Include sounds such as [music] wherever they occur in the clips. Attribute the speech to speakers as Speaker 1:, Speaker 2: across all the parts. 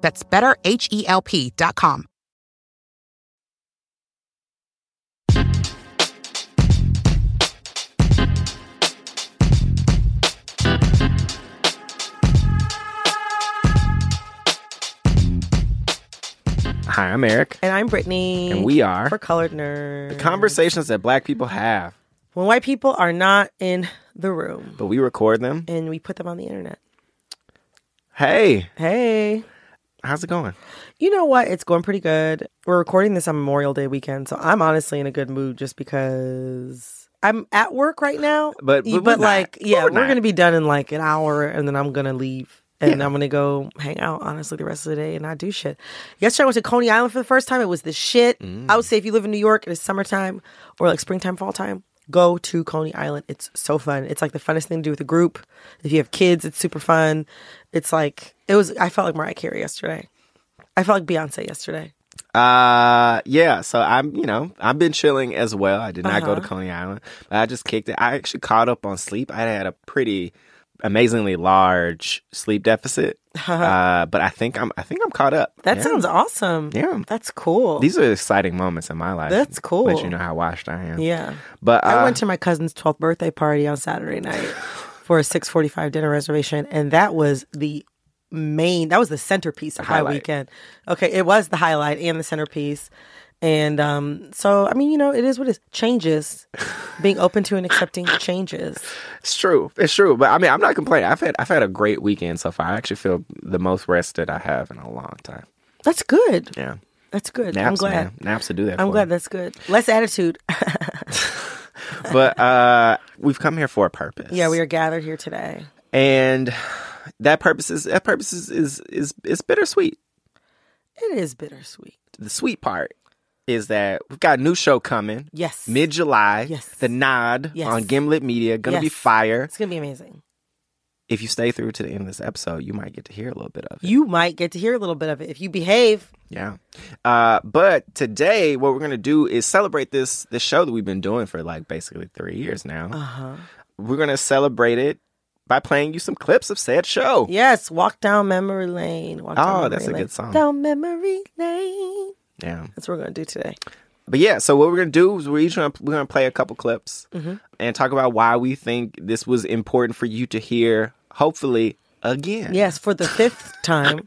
Speaker 1: That's betterhelp.com.
Speaker 2: Hi, I'm Eric.
Speaker 3: And I'm Brittany.
Speaker 2: And we are
Speaker 3: for Colored Nerds.
Speaker 2: The conversations that black people have.
Speaker 3: When white people are not in the room.
Speaker 2: But we record them.
Speaker 3: And we put them on the internet.
Speaker 2: Hey.
Speaker 3: Hey.
Speaker 2: How's it going?
Speaker 3: You know what? It's going pretty good. We're recording this on Memorial Day weekend, so I'm honestly in a good mood just because I'm at work right now. [sighs]
Speaker 2: But but,
Speaker 3: but like,
Speaker 2: not.
Speaker 3: yeah,
Speaker 2: we're,
Speaker 3: we're, gonna be done in like an hour, and then I'm gonna leave. And
Speaker 2: Yeah.
Speaker 3: I'm gonna go hang out, honestly, the rest of the day and not do shit. Yesterday I went to Coney Island for the first time. It was the shit.
Speaker 2: Mm.
Speaker 3: I would say if you live in New York and it's summertime or like springtime, fall time, go to Coney Island. It's so fun. It's like the funnest thing to do with a group. If you have kids, it's super fun. It's like it was. I felt like Mariah Carey yesterday. I felt like Beyonce yesterday.
Speaker 2: Uh, yeah. So I'm, you know, I've been chilling as well. I did not go to
Speaker 3: Uh-huh.
Speaker 2: Coney Island, but I just kicked it. I actually caught up on sleep. I had a pretty amazingly large sleep deficit. [laughs] uh, but I think I'm, I think I'm caught up.
Speaker 3: That
Speaker 2: Yeah.
Speaker 3: sounds awesome.
Speaker 2: Yeah.
Speaker 3: That's cool.
Speaker 2: These are exciting moments in my life.
Speaker 3: That's cool.
Speaker 2: Let you know how washed I am.
Speaker 3: yeah.
Speaker 2: But uh,
Speaker 3: I went to my cousin's 12th birthday party on Saturday night [laughs] for a 6:45 dinner reservation and that was the main that was the centerpiece of my
Speaker 2: highlight.
Speaker 3: weekend. Okay, it was the highlight and the centerpiece. And um so I mean, you know, it is what it is. Changes. [laughs] Being open to and accepting changes.
Speaker 2: It's true. It's true. But I mean, I'm not complaining. I've had I've had a great weekend so far. I actually feel the most rested I have in a long time.
Speaker 3: That's good.
Speaker 2: Yeah.
Speaker 3: That's good.
Speaker 2: Naps,
Speaker 3: I'm glad.
Speaker 2: man. Naps to do that.
Speaker 3: I'm glad that's good. Less attitude. [laughs]
Speaker 2: But uh, we've come here for a purpose.
Speaker 3: yeah, we are gathered here today.
Speaker 2: and that purpose is that purpose is is is, is bittersweet.
Speaker 3: It is bittersweet.
Speaker 2: The sweet part is that we've got a new show coming.
Speaker 3: Yes.
Speaker 2: Mid July.
Speaker 3: Yes.
Speaker 2: The Nod
Speaker 3: Yes.
Speaker 2: on Gimlet Media. Gonna be fire.
Speaker 3: It's going to be amazing.
Speaker 2: If you stay through to the end of this episode, you might get to hear a little bit of it.
Speaker 3: You might get to hear a little bit of it if you behave.
Speaker 2: Yeah. Uh, but today, what we're gonna do is celebrate this this show that we've been doing for like basically three years now.
Speaker 3: Uh-huh.
Speaker 2: We're gonna celebrate it by playing you some clips of said show.
Speaker 3: Yes, walk down memory lane. Walk down
Speaker 2: Oh,
Speaker 3: memory
Speaker 2: that's a
Speaker 3: lane.
Speaker 2: good song.
Speaker 3: Down memory lane.
Speaker 2: Yeah.
Speaker 3: That's what we're gonna do today.
Speaker 2: But yeah, so what we're gonna do is we're each gonna we're gonna play a couple clips
Speaker 3: Mm-hmm.
Speaker 2: and talk about why we think this was important for you to hear. Hopefully, again.
Speaker 3: Yes, for the fifth [laughs] time,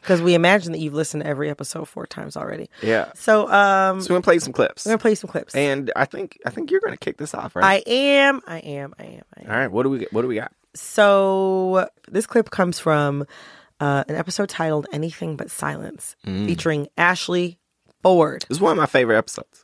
Speaker 3: because we imagine that you've listened to every episode four times already.
Speaker 2: Yeah.
Speaker 3: So, um,
Speaker 2: So we're gonna play some clips,
Speaker 3: we're gonna play some clips.
Speaker 2: and I think I think you're gonna kick this off, right?
Speaker 3: I am, I am, I am, I am.
Speaker 2: All right. What do we what do we got?
Speaker 3: So this clip comes from uh, an episode titled "Anything But Silence,"
Speaker 2: Mm.
Speaker 3: featuring Ashley Ford.
Speaker 2: It's one of my favorite episodes.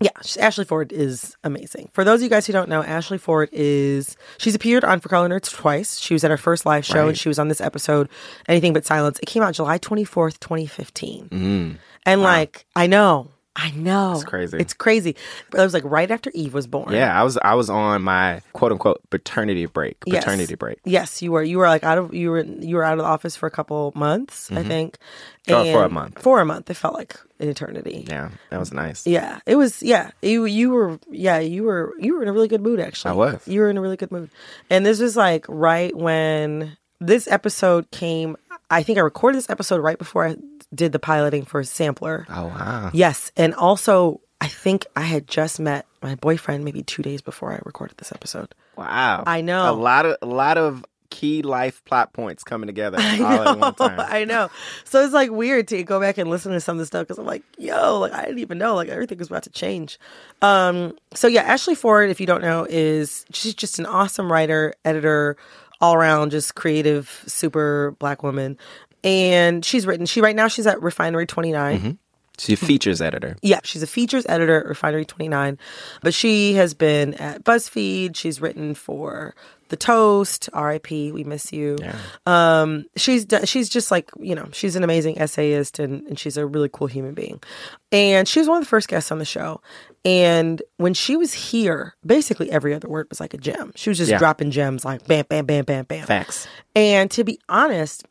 Speaker 3: Yeah, Ashley Ford is amazing. For those of you guys who don't know, Ashley Ford is she's appeared on For Colored Nerds twice. She was at her first live show
Speaker 2: Right.
Speaker 3: and she was on this episode, Anything But Silence. It came out July twenty fourth, twenty fifteen.
Speaker 2: Mm.
Speaker 3: And like, I know, I know,
Speaker 2: It's crazy.
Speaker 3: It's crazy. But it was like right after Eve was born.
Speaker 2: Yeah, I was I was on my quote unquote paternity break.
Speaker 3: Yes.
Speaker 2: Paternity break.
Speaker 3: Yes, you were. You were like out of you were you were out of the office for a couple months, I mm-hmm. think.
Speaker 2: Oh, for a month.
Speaker 3: For a month, it felt like an eternity.
Speaker 2: Yeah, that was nice.
Speaker 3: Yeah, it was. Yeah, you you were. Yeah, you were. You were in a really good mood. Actually,
Speaker 2: I was.
Speaker 3: You were in a really good mood, and this was like right when this episode came. I think I recorded this episode right before I did the piloting for Sampler.
Speaker 2: Oh wow.
Speaker 3: Yes, and also I think I had just met my boyfriend maybe two days before I recorded this episode.
Speaker 2: Wow.
Speaker 3: I know.
Speaker 2: A lot of a lot of key life plot points coming together [laughs] one time.
Speaker 3: I know. So it's like weird to go back and listen to some of the stuff because I'm like, yo, like I didn't even know, like everything was about to change. Um, so yeah, Ashley Ford, if you don't know, is she's just an awesome writer, editor, all around, just creative, super black woman. And she's written. She right now she's at Refinery 29.
Speaker 2: She's a features editor.
Speaker 3: Yeah, she's a features editor at Refinery 29, but she has been at BuzzFeed. She's written for The Toast, RIP, we miss you. Um, she's she's just like, you know, she's an amazing essayist and, and she's a really cool human being. And she was one of the first guests on the show. And when she was here, basically every other word was like a gem. She was just
Speaker 2: Yeah.
Speaker 3: dropping gems like bam, bam, bam, bam, bam.
Speaker 2: Facts.
Speaker 3: And to be honest,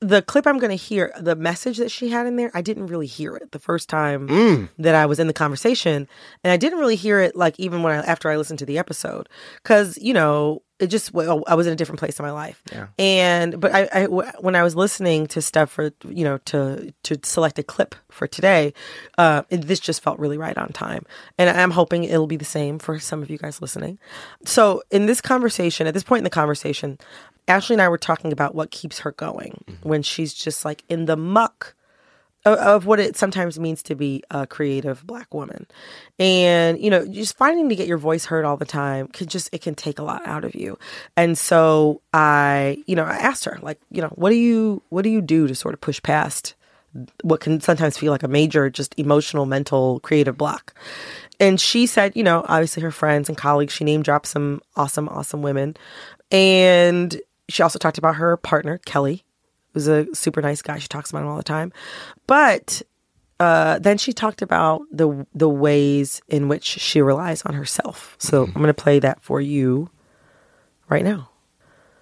Speaker 3: the clip I'm going to hear, the message that she had in there, I didn't really hear it the first time that I was in the conversation, and I didn't really hear it like even when I after I listened to the episode, because you know it just well I was in a different place in my life, and but I when I was listening to stuff for you know to to select a clip for today, uh, it, this just felt really right on time, and I'm hoping it'll be the same for some of you guys listening. So in this conversation, at this point in the conversation, Ashley and I were talking about what keeps her going mm-hmm. when she's just like in the muck of, of what it sometimes means to be a creative black woman. And, you know, just finding to get your voice heard all the time can just, it can take a lot out of you. And so I, you know, I asked her, like, you know, what do you, what do you do to sort of push past what can sometimes feel like a major, just emotional, mental, creative block? And she said, you know, obviously her friends and colleagues, she name dropped some awesome, awesome women. And she also talked about her partner, Kelly, who's a super nice guy. She talks about him all the time. But uh, then she talked about the the ways in which she relies on herself. So I'm going to play that for you right now.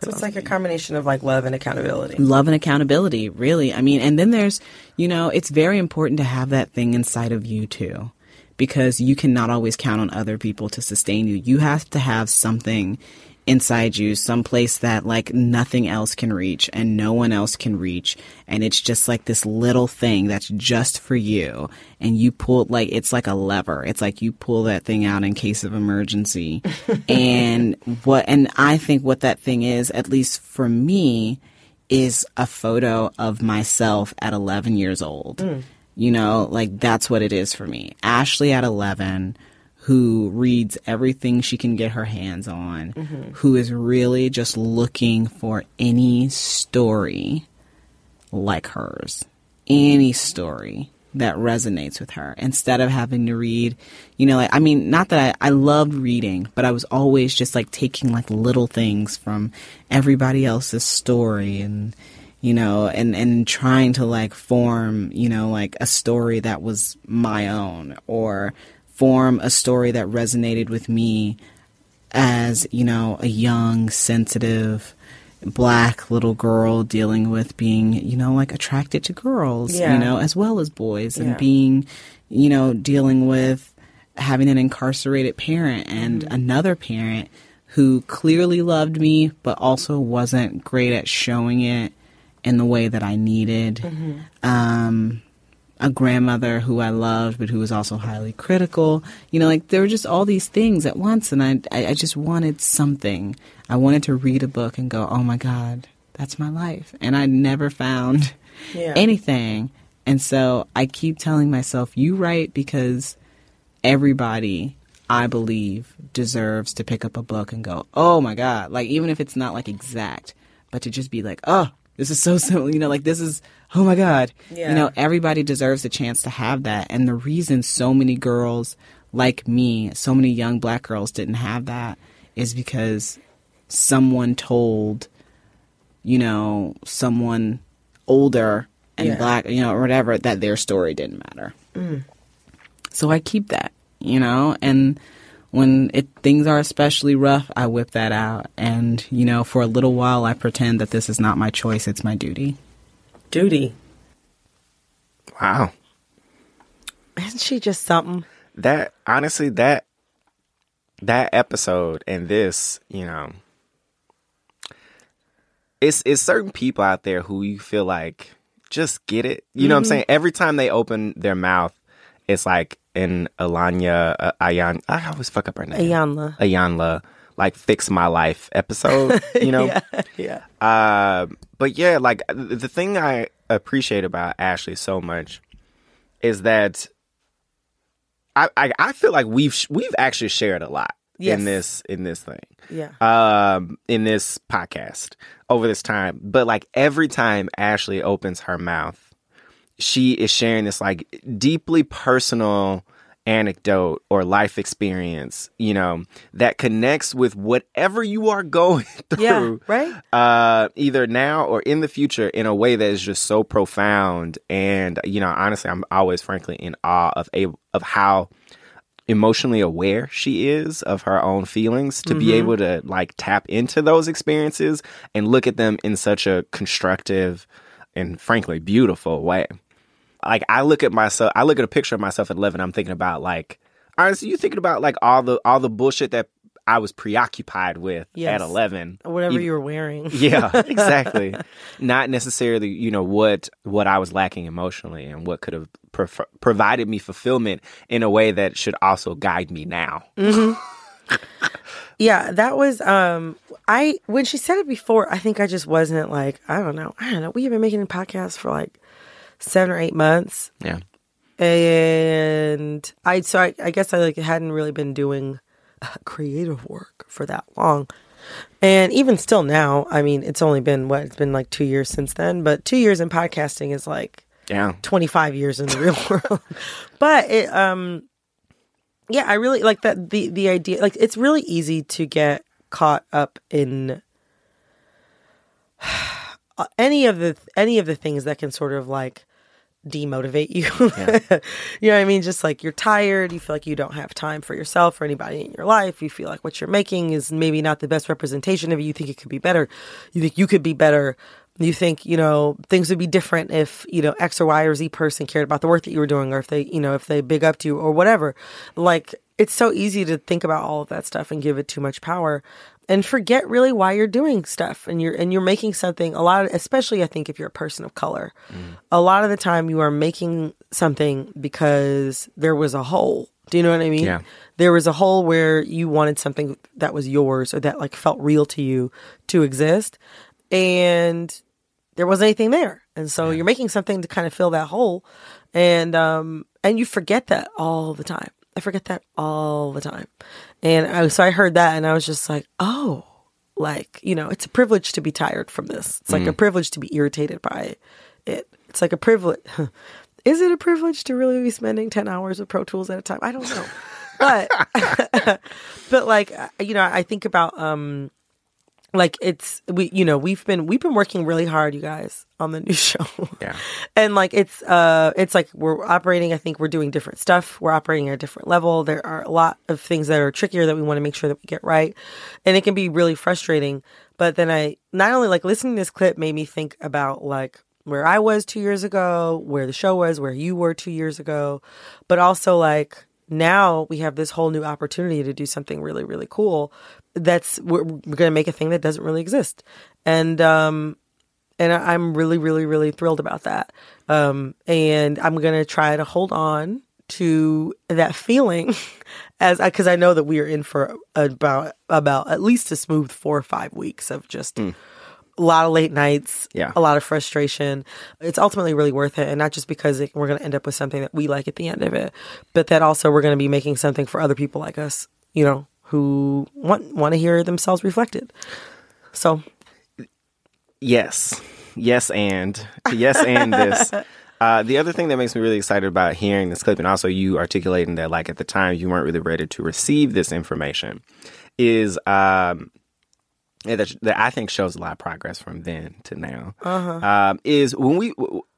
Speaker 3: So it's like a combination of like love and accountability.
Speaker 4: love and accountability, really. I mean, and then there's, you know, it's very important to have that thing inside of you too, because you cannot always count on other people to sustain you. You have to have something inside you, someplace that like nothing else can reach and no one else can reach. And it's just like this little thing that's just for you. And you pull like, it's like a lever. It's like you pull that thing out in case of emergency. [laughs] and what, and I think what that thing is, at least for me, is a photo of myself at 11 years old. Mm. You know, like that's what it is for me. Ashley at 11, who reads everything she can get her hands on, mm-hmm. who is really just looking for any story like hers, any story that resonates with her instead of having to read, you know, like, I mean, not that I, I loved reading, but I was always just like taking like little things from everybody else's story and, you know, and, and trying to like form, you know, like a story that was my own or form a story that resonated with me as, you know, a young, sensitive, black little girl dealing with being, you know, like attracted to girls,
Speaker 3: Yeah.
Speaker 4: you know, as well as boys and
Speaker 3: Yeah.
Speaker 4: being, you know, dealing with having an incarcerated parent and another parent who clearly loved me but also wasn't great at showing it in the way that I needed. Um a grandmother who I loved, but who was also highly critical. You know, like there were just all these things at once, and I, I, I just wanted something. I wanted to read a book and go, "Oh my God, that's my life," and I never found
Speaker 3: Yeah.
Speaker 4: anything. And so I keep telling myself, "You write because everybody." I believe deserves to pick up a book and go, oh my God. Like, even if it's not like exact, but to just be like, oh, this is so [laughs] simple. You know, like this is, oh my God.
Speaker 3: Yeah.
Speaker 4: You know, everybody deserves a chance to have that. And the reason so many girls like me, so many young black girls didn't have that is because someone told, you know, someone older and
Speaker 3: Yeah.
Speaker 4: black, you know, or whatever, that their story didn't matter. Mm. So I keep that, you know, and when it things are especially rough, I whip that out. And, you know, for a little while I pretend that this is not my choice, it's my duty.
Speaker 3: Duty.
Speaker 2: Wow.
Speaker 3: Isn't she just something?
Speaker 2: That honestly, that that episode and this, you know, it's it's certain people out there who you feel like just get it. You know what I'm saying? Every time they open their mouth, it's like an Alanya uh, Ayan. I always fuck up her name.
Speaker 3: Ayanla.
Speaker 2: Ayanla like fix my life episode, [laughs] you know.
Speaker 3: yeah, yeah.
Speaker 2: Uh, but yeah, like the thing I appreciate about Ashley so much is that I I, I feel like we've we've actually shared a lot
Speaker 3: Yes.
Speaker 2: in this in this thing
Speaker 3: Yeah.
Speaker 2: um in this podcast over this time but like every time ashley opens her mouth she is sharing this like deeply personal anecdote or life experience you know that connects with whatever you are [laughs] going
Speaker 3: Yeah,
Speaker 2: through
Speaker 3: right?
Speaker 2: uh either now or in the future in a way that is just so profound and you know honestly i'm always frankly in awe of a of how emotionally aware she is of her own feelings to be able to like tap into those experiences and look at them in such a constructive and frankly beautiful way. Like I look at myself I look at a picture of myself at 11 I'm thinking about like honestly you thinking about like all the all the bullshit that I was preoccupied with
Speaker 3: Yes.
Speaker 2: at 11
Speaker 3: Whatever
Speaker 2: Even-
Speaker 3: you were wearing. [laughs]
Speaker 2: yeah, exactly. [laughs] Not necessarily, you know, what what I was lacking emotionally and what could have pref- provided me fulfillment in a way that should also guide me now. [laughs]
Speaker 3: Yeah, that was um I when she said it before, I think I just wasn't like, I don't know. I don't know. We have been making podcasts for like seven or eight months.
Speaker 2: Yeah.
Speaker 3: And I so I, I guess I like hadn't really been doing uh, creative work for that long. And even still now, I mean, it's only been what, it's been like two years since then, but two years in podcasting is like
Speaker 2: Yeah.
Speaker 3: 25 years in the real [laughs] world. But it um yeah, I really like that the the idea like it's really easy to get caught up in [sighs] [sighs] Uh, any of the any of the things that can sort of like demotivate you. [laughs] you know what I mean? Just like you're tired, you feel like you don't have time for yourself or anybody in your life. You feel like what you're making is maybe not the best representation of you. You think it could be better. You think you could be better. You think, you know, things would be different if, you know, X or Y or Z person cared about the work that you were doing or if they, you know, if they big up to you or whatever. Like it's so easy to think about all of that stuff and give it too much power and forget really why you're doing stuff and you're and you're making something a lot of, especially I think if you're a person of color. A lot of the time you are making something because there was a hole. Do you know what I mean?
Speaker 2: Yeah.
Speaker 3: There was a hole where you wanted something that was yours or that like felt real to you to exist and there wasn't anything there. And so you're making something to kind of fill that hole. And um and you forget that all the time. I forget that all the time. And I, so I heard that and I was just like, "Oh, like, you know, it's a privilege to be tired from this. It's like a privilege to be irritated by it. It's like a privilege. [laughs] Is it a privilege to really be spending 10 hours with Pro Tools at a time? I don't know. but [laughs] but like you know, I think about um like it's we you know we've been we've been working really hard you guys on the [laughs] new show.
Speaker 2: Yeah.
Speaker 3: and like it's uh it's like we're operating i think we're doing different stuff. We're operating at a different level. There are a lot of things that are trickier that we want to make sure that we get right. And it can be really frustrating. But then i not only like listening to this clip made me think about like where i was two years ago where the show was where you were two years ago but also like now we have this whole new opportunity to do something really really cool that's we're, we're going to make a thing that doesn't really exist. And um and I- i'm really really really thrilled about that. Um and i'm going to try to hold on to that feeling [laughs] as I, because I, know that we are in for about about at least a smooth four or five weeks of just a lot of late nights,
Speaker 2: Yeah.
Speaker 3: a lot of frustration. It's ultimately really worth it, and not just because it, we're going to end up with something that we like at the end of it, but that also we're going to be making something for other people like us, you know, who want want to hear themselves reflected. So
Speaker 2: Yes. Yes, and yes, and this. [laughs] Uh, the other thing that makes me really excited about hearing this clip, and also you articulating that, like at the time you weren't really ready to receive this information, is um, yeah, that, that I think shows a lot of progress from then to now. Um, is when we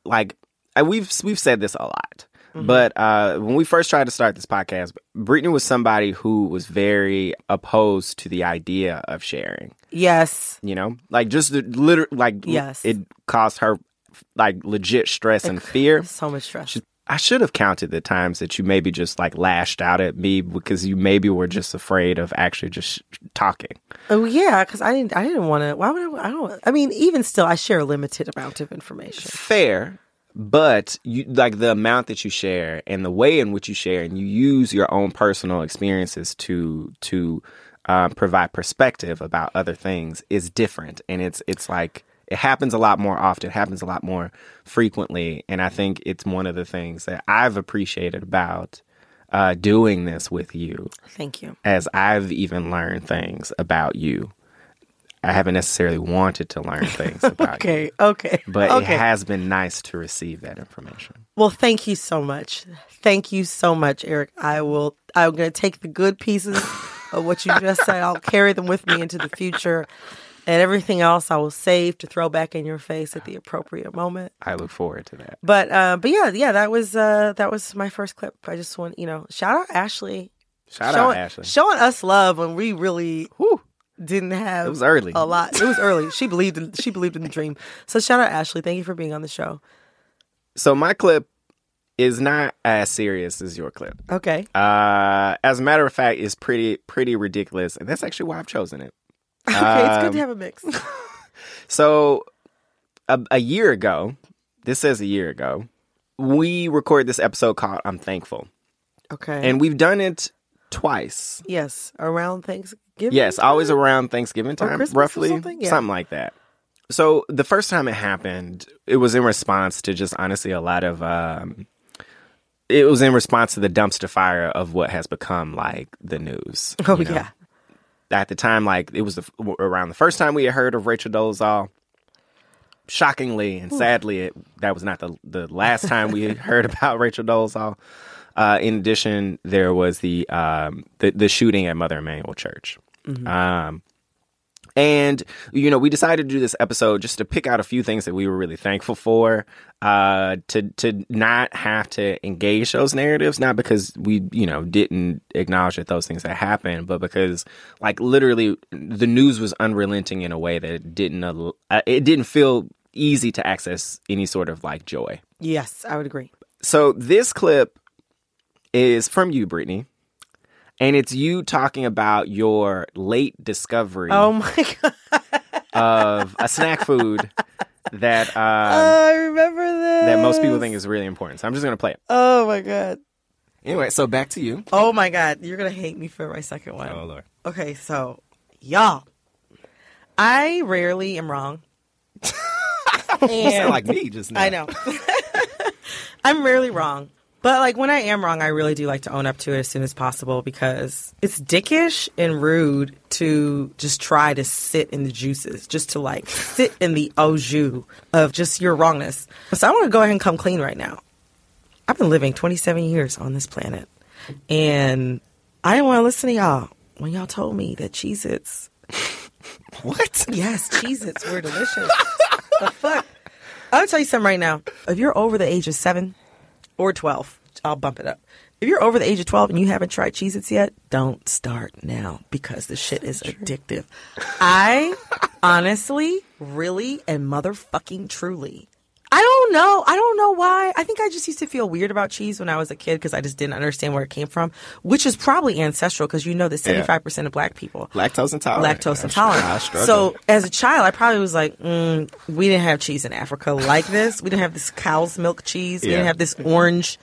Speaker 2: like uh, we've we've said this a lot, but uh, when we first tried to start this podcast, Brittany was somebody who was very opposed to the idea of sharing
Speaker 3: yes,
Speaker 2: you know like just the liter like
Speaker 3: Yes.
Speaker 2: it caused her like legit stress and fear
Speaker 3: so much stress.
Speaker 2: She- i should have counted the times that you maybe just like lashed out at me because you maybe were just afraid of actually just talking
Speaker 3: Oh yeah, because I didn't. I didn't want to. Why would I? I don't. I mean, even still, I share a limited amount of information.
Speaker 2: fair but you like the amount that you share and the way in which you share and you use your own personal experiences to to um, provide perspective about other things is different, and it's it's like it happens a lot more often, it happens a lot more frequently, and I think it's one of the things that I've appreciated about uh, doing this with you.
Speaker 3: Thank you.
Speaker 2: As I've even learned things about you. I haven't necessarily wanted to learn things [laughs] about
Speaker 3: Okay,
Speaker 2: you,
Speaker 3: okay. Okay.
Speaker 2: But
Speaker 3: okay.
Speaker 2: it has been nice to receive that information.
Speaker 3: Well, thank you so much. Thank you so much, Eric. I will I'm going to take the good pieces of what you just said. I'll carry them with me into the future. And everything else I will save to throw back in your face at the appropriate moment.
Speaker 2: I look forward to that.
Speaker 3: But uh but yeah, yeah, that was uh that was my first clip. I just want, you know, shout out Ashley.
Speaker 2: Shout
Speaker 3: showing,
Speaker 2: out Ashley.
Speaker 3: Showing us love when we really
Speaker 2: Whew.
Speaker 3: didn't have
Speaker 2: It was early.
Speaker 3: a lot. It was early. She believed in she believed in the dream. So shout out Ashley. Thank you for being on the show.
Speaker 2: So my clip is not as serious as your clip.
Speaker 3: Okay.
Speaker 2: Uh, as a matter of fact, it's pretty pretty ridiculous, and that's actually why I've chosen it. [laughs]
Speaker 3: Okay, it's good
Speaker 2: Um,
Speaker 3: to have a mix. [laughs]
Speaker 2: So a, a year ago, this says a year ago, we recorded this episode called "I'm Thankful,"
Speaker 3: Okay.
Speaker 2: and we've done it twice.
Speaker 3: yes, around Thanksgiving.
Speaker 2: Yes, always around Thanksgiving time,
Speaker 3: or
Speaker 2: roughly,
Speaker 3: something? Yeah.
Speaker 2: like that. So the first time it happened, it was in response to just honestly a lot of. Um, it was in response to the dumpster fire of what has become like the news.
Speaker 3: Oh
Speaker 2: you know?
Speaker 3: yeah.
Speaker 2: At the time, like it was the, around the first time we had heard of Rachel Dolezal. Shockingly and sadly, it, that was not the the last time we [laughs] heard about Rachel Dolezal. Uh, in addition, there was the um, the, the shooting at Mother Emanuel Church. Um, and you know, we decided to do this episode just to pick out a few things that we were really thankful for. Uh, to to not have to engage those narratives, not because we you know didn't acknowledge that those things had happened, but because like literally the news was unrelenting in a way that it didn't uh, it didn't feel easy to access any sort of like joy.
Speaker 3: Yes, I would agree.
Speaker 2: So this clip is from you, Brittany. And it's you talking about your late discovery
Speaker 3: Oh my [laughs] god.
Speaker 2: of a snack food that [laughs] um,
Speaker 3: I remember this.
Speaker 2: that most people think is really important. So I'm just gonna play it.
Speaker 3: Oh my god.
Speaker 2: Anyway, so back to you.
Speaker 3: Oh my god. You're gonna hate me for my second one.
Speaker 2: Oh lord.
Speaker 3: Okay, so y'all, I rarely am wrong. [laughs]
Speaker 2: You sound like me just now.
Speaker 3: I know. I'm rarely wrong. But like when I am wrong, I really do like to own up to it as soon as possible because it's dickish and rude to just try to sit in the juices, just to like sit in the au jus of just your wrongness. So I want to go ahead and come clean right now. I've been living 27 years on this planet, and I didn't want to listen to y'all when y'all told me that Cheez Its [laughs]
Speaker 2: What?
Speaker 3: Yes, Cheez Its were delicious. the fuck? I'll tell you something right now. If you're over the age of seven or 12, I'll bump it up. If you're over the age of 12 and you haven't tried Cheez Its yet, don't start now because the shit is addictive. I honestly, really, and motherfucking truly. I don't know. I don't know why. I think I just used to feel weird about cheese when I was a kid because I just didn't understand where it came from, which is probably ancestral because you know that 75% of black people
Speaker 2: Lactose intolerant.
Speaker 3: lactose intolerant. So as a child, I probably was like, mm, we didn't have cheese in Africa like this. We didn't have this cow's milk cheese. We
Speaker 2: Yeah.
Speaker 3: didn't have this orange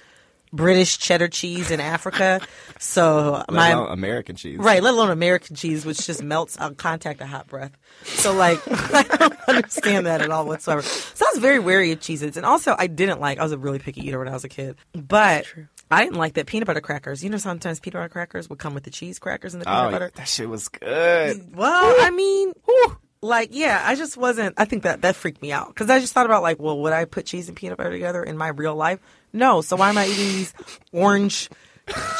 Speaker 3: British cheddar cheese in Africa. So my
Speaker 2: American cheese.
Speaker 3: right, let alone American cheese, which just melts on contact of hot breath. So like, [laughs] I don't understand that at all whatsoever. So I was very wary of Cheez-Its. And also I didn't like, I was a really picky eater when I was a kid, but I didn't like that peanut butter crackers. You know, sometimes peanut butter crackers would come with the cheese crackers and the peanut
Speaker 2: Oh,
Speaker 3: butter.
Speaker 2: that shit was good.
Speaker 3: Well, I mean, whew, like, yeah, I just wasn't. I think that that freaked me out because I just thought about like, well, would I put cheese and peanut butter together in my real life? No. So why am I eating these orange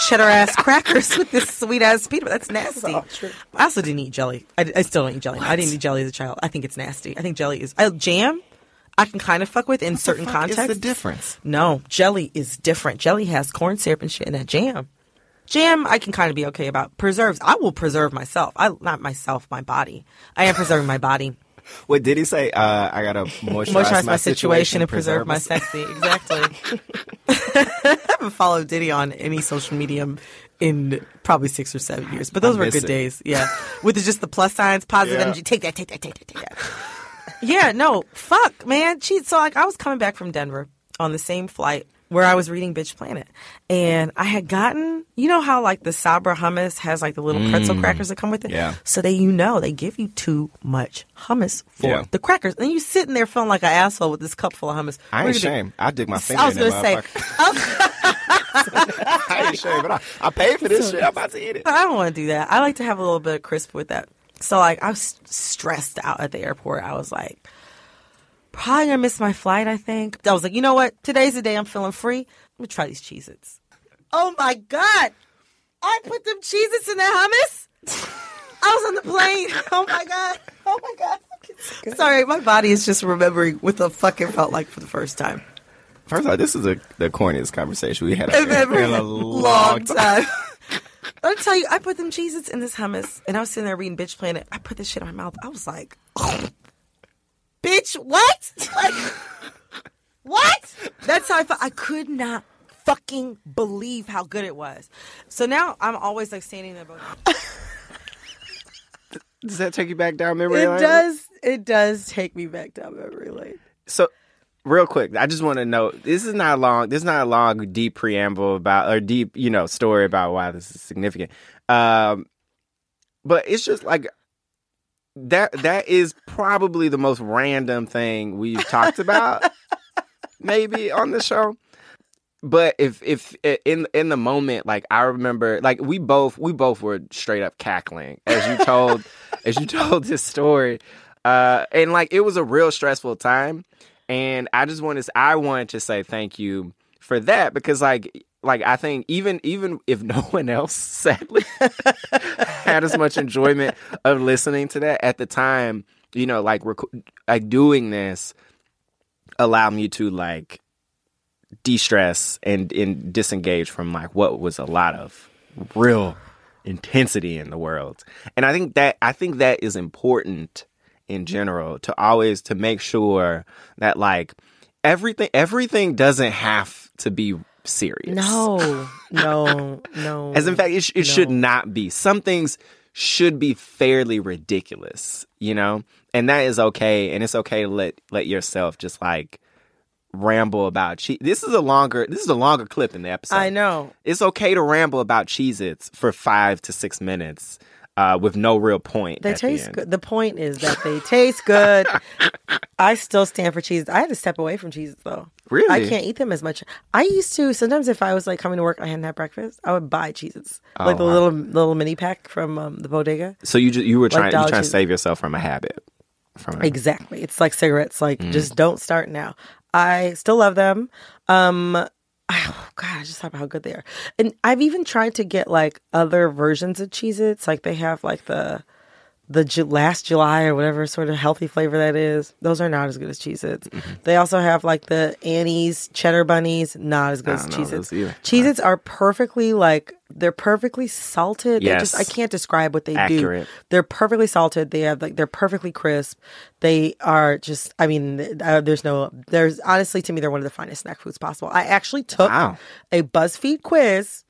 Speaker 3: cheddar ass [laughs] crackers with this sweet ass peanut butter? That's nasty. I also didn't eat jelly. I, I still don't eat jelly. I didn't eat jelly as a child. I think it's nasty. I think jelly is I, jam. I can kind of fuck with in certain contexts.
Speaker 2: What's the difference?
Speaker 3: No, jelly is different. Jelly has corn syrup and shit in that jam. Jam, I can kind of be okay about. Preserves, I will preserve myself. I not myself, my body. I am preserving my body. [laughs]
Speaker 2: What did he say? Uh, I gotta moisturize,
Speaker 3: Moisturize my, situation and preserve my
Speaker 2: my
Speaker 3: sexy. [laughs] Exactly. [laughs] I haven't followed Diddy on any social medium in probably six or seven years, but those
Speaker 2: I
Speaker 3: were good
Speaker 2: it.
Speaker 3: days. Yeah, with just the plus signs, positive
Speaker 2: Yeah.
Speaker 3: energy. Take that, take that, take that, take that. yeah, no, fuck, man. Cheat. So like, I was coming back from Denver on the same flight where I was reading Bitch Planet. And I had gotten, you know how like the Sabra hummus has like the little pretzel mm. crackers that come with it?
Speaker 2: Yeah.
Speaker 3: So they, you know, they give you too much hummus for
Speaker 2: Yeah.
Speaker 3: the crackers. And you sitting there feeling like an asshole with this cup full of hummus.
Speaker 2: I ain't ashamed. I dig my finger
Speaker 3: I was gonna say,
Speaker 2: motherfucker. [laughs] I ain't ashamed, but I, I paid for this shit. I'm about to eat it.
Speaker 3: I don't want to do that. I like to have a little bit of crisp with that. So like I was stressed out at the airport. I was like, probably gonna miss my flight. I think I was like, you know what? Today's the day I'm feeling free. Let me try these Cheez-Its. Oh my god! I put them Cheez-Its in that hummus. I was on the plane. [laughs] Oh my god! Oh my god! Sorry, my body is just remembering what the fuck it felt like for the first time.
Speaker 2: First of all, this is a, the corniest conversation we had
Speaker 3: in
Speaker 2: in,
Speaker 3: a long,
Speaker 2: time.
Speaker 3: time. [laughs] [laughs] Let me tell you, I put them Cheez-Its in this hummus, and I was sitting there reading Bitch Planet. I put this shit in my mouth. I was like, bitch, what? Like, [laughs] what? That's how I felt. I could not fucking believe how good it was. So now I'm always like standing there. [laughs]
Speaker 2: Does that take you back down memory
Speaker 3: it
Speaker 2: lane?
Speaker 3: It does. It does take me back down memory lane.
Speaker 2: So, real quick, I just want to know this is not long. This is not a long, deep preamble about or deep, you know, story about why this is significant. Um, but it's just like that. That is probably the most random thing we've talked about, [laughs] maybe on the show. But if if in in the moment, like I remember, like we both we both were straight up cackling as you told [laughs] as you told this story, uh, and like it was a real stressful time. And I just wanted to, I wanted to say thank you for that because like like I think even even if no [laughs] one else sadly had as much enjoyment of listening to that at the time, you know, like rec- like doing this allowed me to like de-stress and and disengage from like what was a lot of real intensity in the world. And I think that I think that is important in general to always to make sure that like everything everything doesn't have to be serious.
Speaker 3: No, [laughs] no, no.
Speaker 2: As in fact, it, sh- it should not be. Some things should be fairly ridiculous, you know, and that is okay. And it's okay to let let yourself just like ramble about cheese. This is a longer. This is a longer clip in the episode.
Speaker 3: I know.
Speaker 2: It's okay to ramble about Cheez-Its for five to six minutes uh, with no real point.
Speaker 3: They
Speaker 2: the
Speaker 3: taste
Speaker 2: end.
Speaker 3: good. The point is that they taste good. I still stand for cheese. I had to step away from cheese though.
Speaker 2: Really?
Speaker 3: I can't eat them as much. I used to sometimes if I was like coming to work, I hadn't had breakfast. I would buy cheeses, like the
Speaker 2: Oh, wow.
Speaker 3: little little mini pack from um, the bodega.
Speaker 2: So you just, you were trying you
Speaker 3: Dollar
Speaker 2: trying to save yourself from a habit. From a,
Speaker 3: Exactly. It's like cigarettes. Like
Speaker 2: Mm.
Speaker 3: just don't start now. I still love them. Um oh God, I just thought about how good they are. And I've even tried to get like other versions of Cheez Its. Like they have like the the Ju- last July or whatever sort of healthy flavor that is. Those are not as good as Cheez Its.
Speaker 2: Mm-hmm.
Speaker 3: They also have like the Annie's cheddar bunnies, not as good
Speaker 2: I
Speaker 3: as Cheez Its. Cheez Its are perfectly like they're perfectly salted. They're just I can't describe what they
Speaker 2: Accurate.
Speaker 3: do. They're perfectly salted. They have like they're perfectly crisp. They are just. I mean, uh, there's no. There's honestly to me they're one of the finest snack foods possible. I actually took
Speaker 2: Wow.
Speaker 3: a BuzzFeed quiz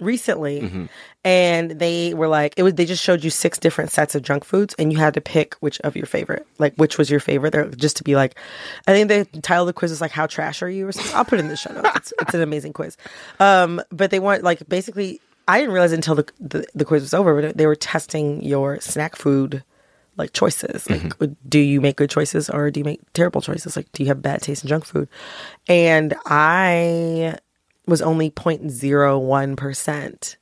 Speaker 3: recently,
Speaker 2: Mm-hmm.
Speaker 3: and they were like, it was. They just showed you six different sets of junk foods, and you had to pick which of your favorite, like which was your favorite. They're just to be like, I think the title of the quiz was like, "How trash are you?" or something. I'll put it in the show notes. It's, it's an amazing quiz. Um, but they want like basically. I didn't realize until the, the the quiz was over, but they were testing your snack food like choices. Like,
Speaker 2: Mm-hmm.
Speaker 3: do you make good choices or do you make terrible choices? Like, do you have bad taste in junk food? And I was only 0.01%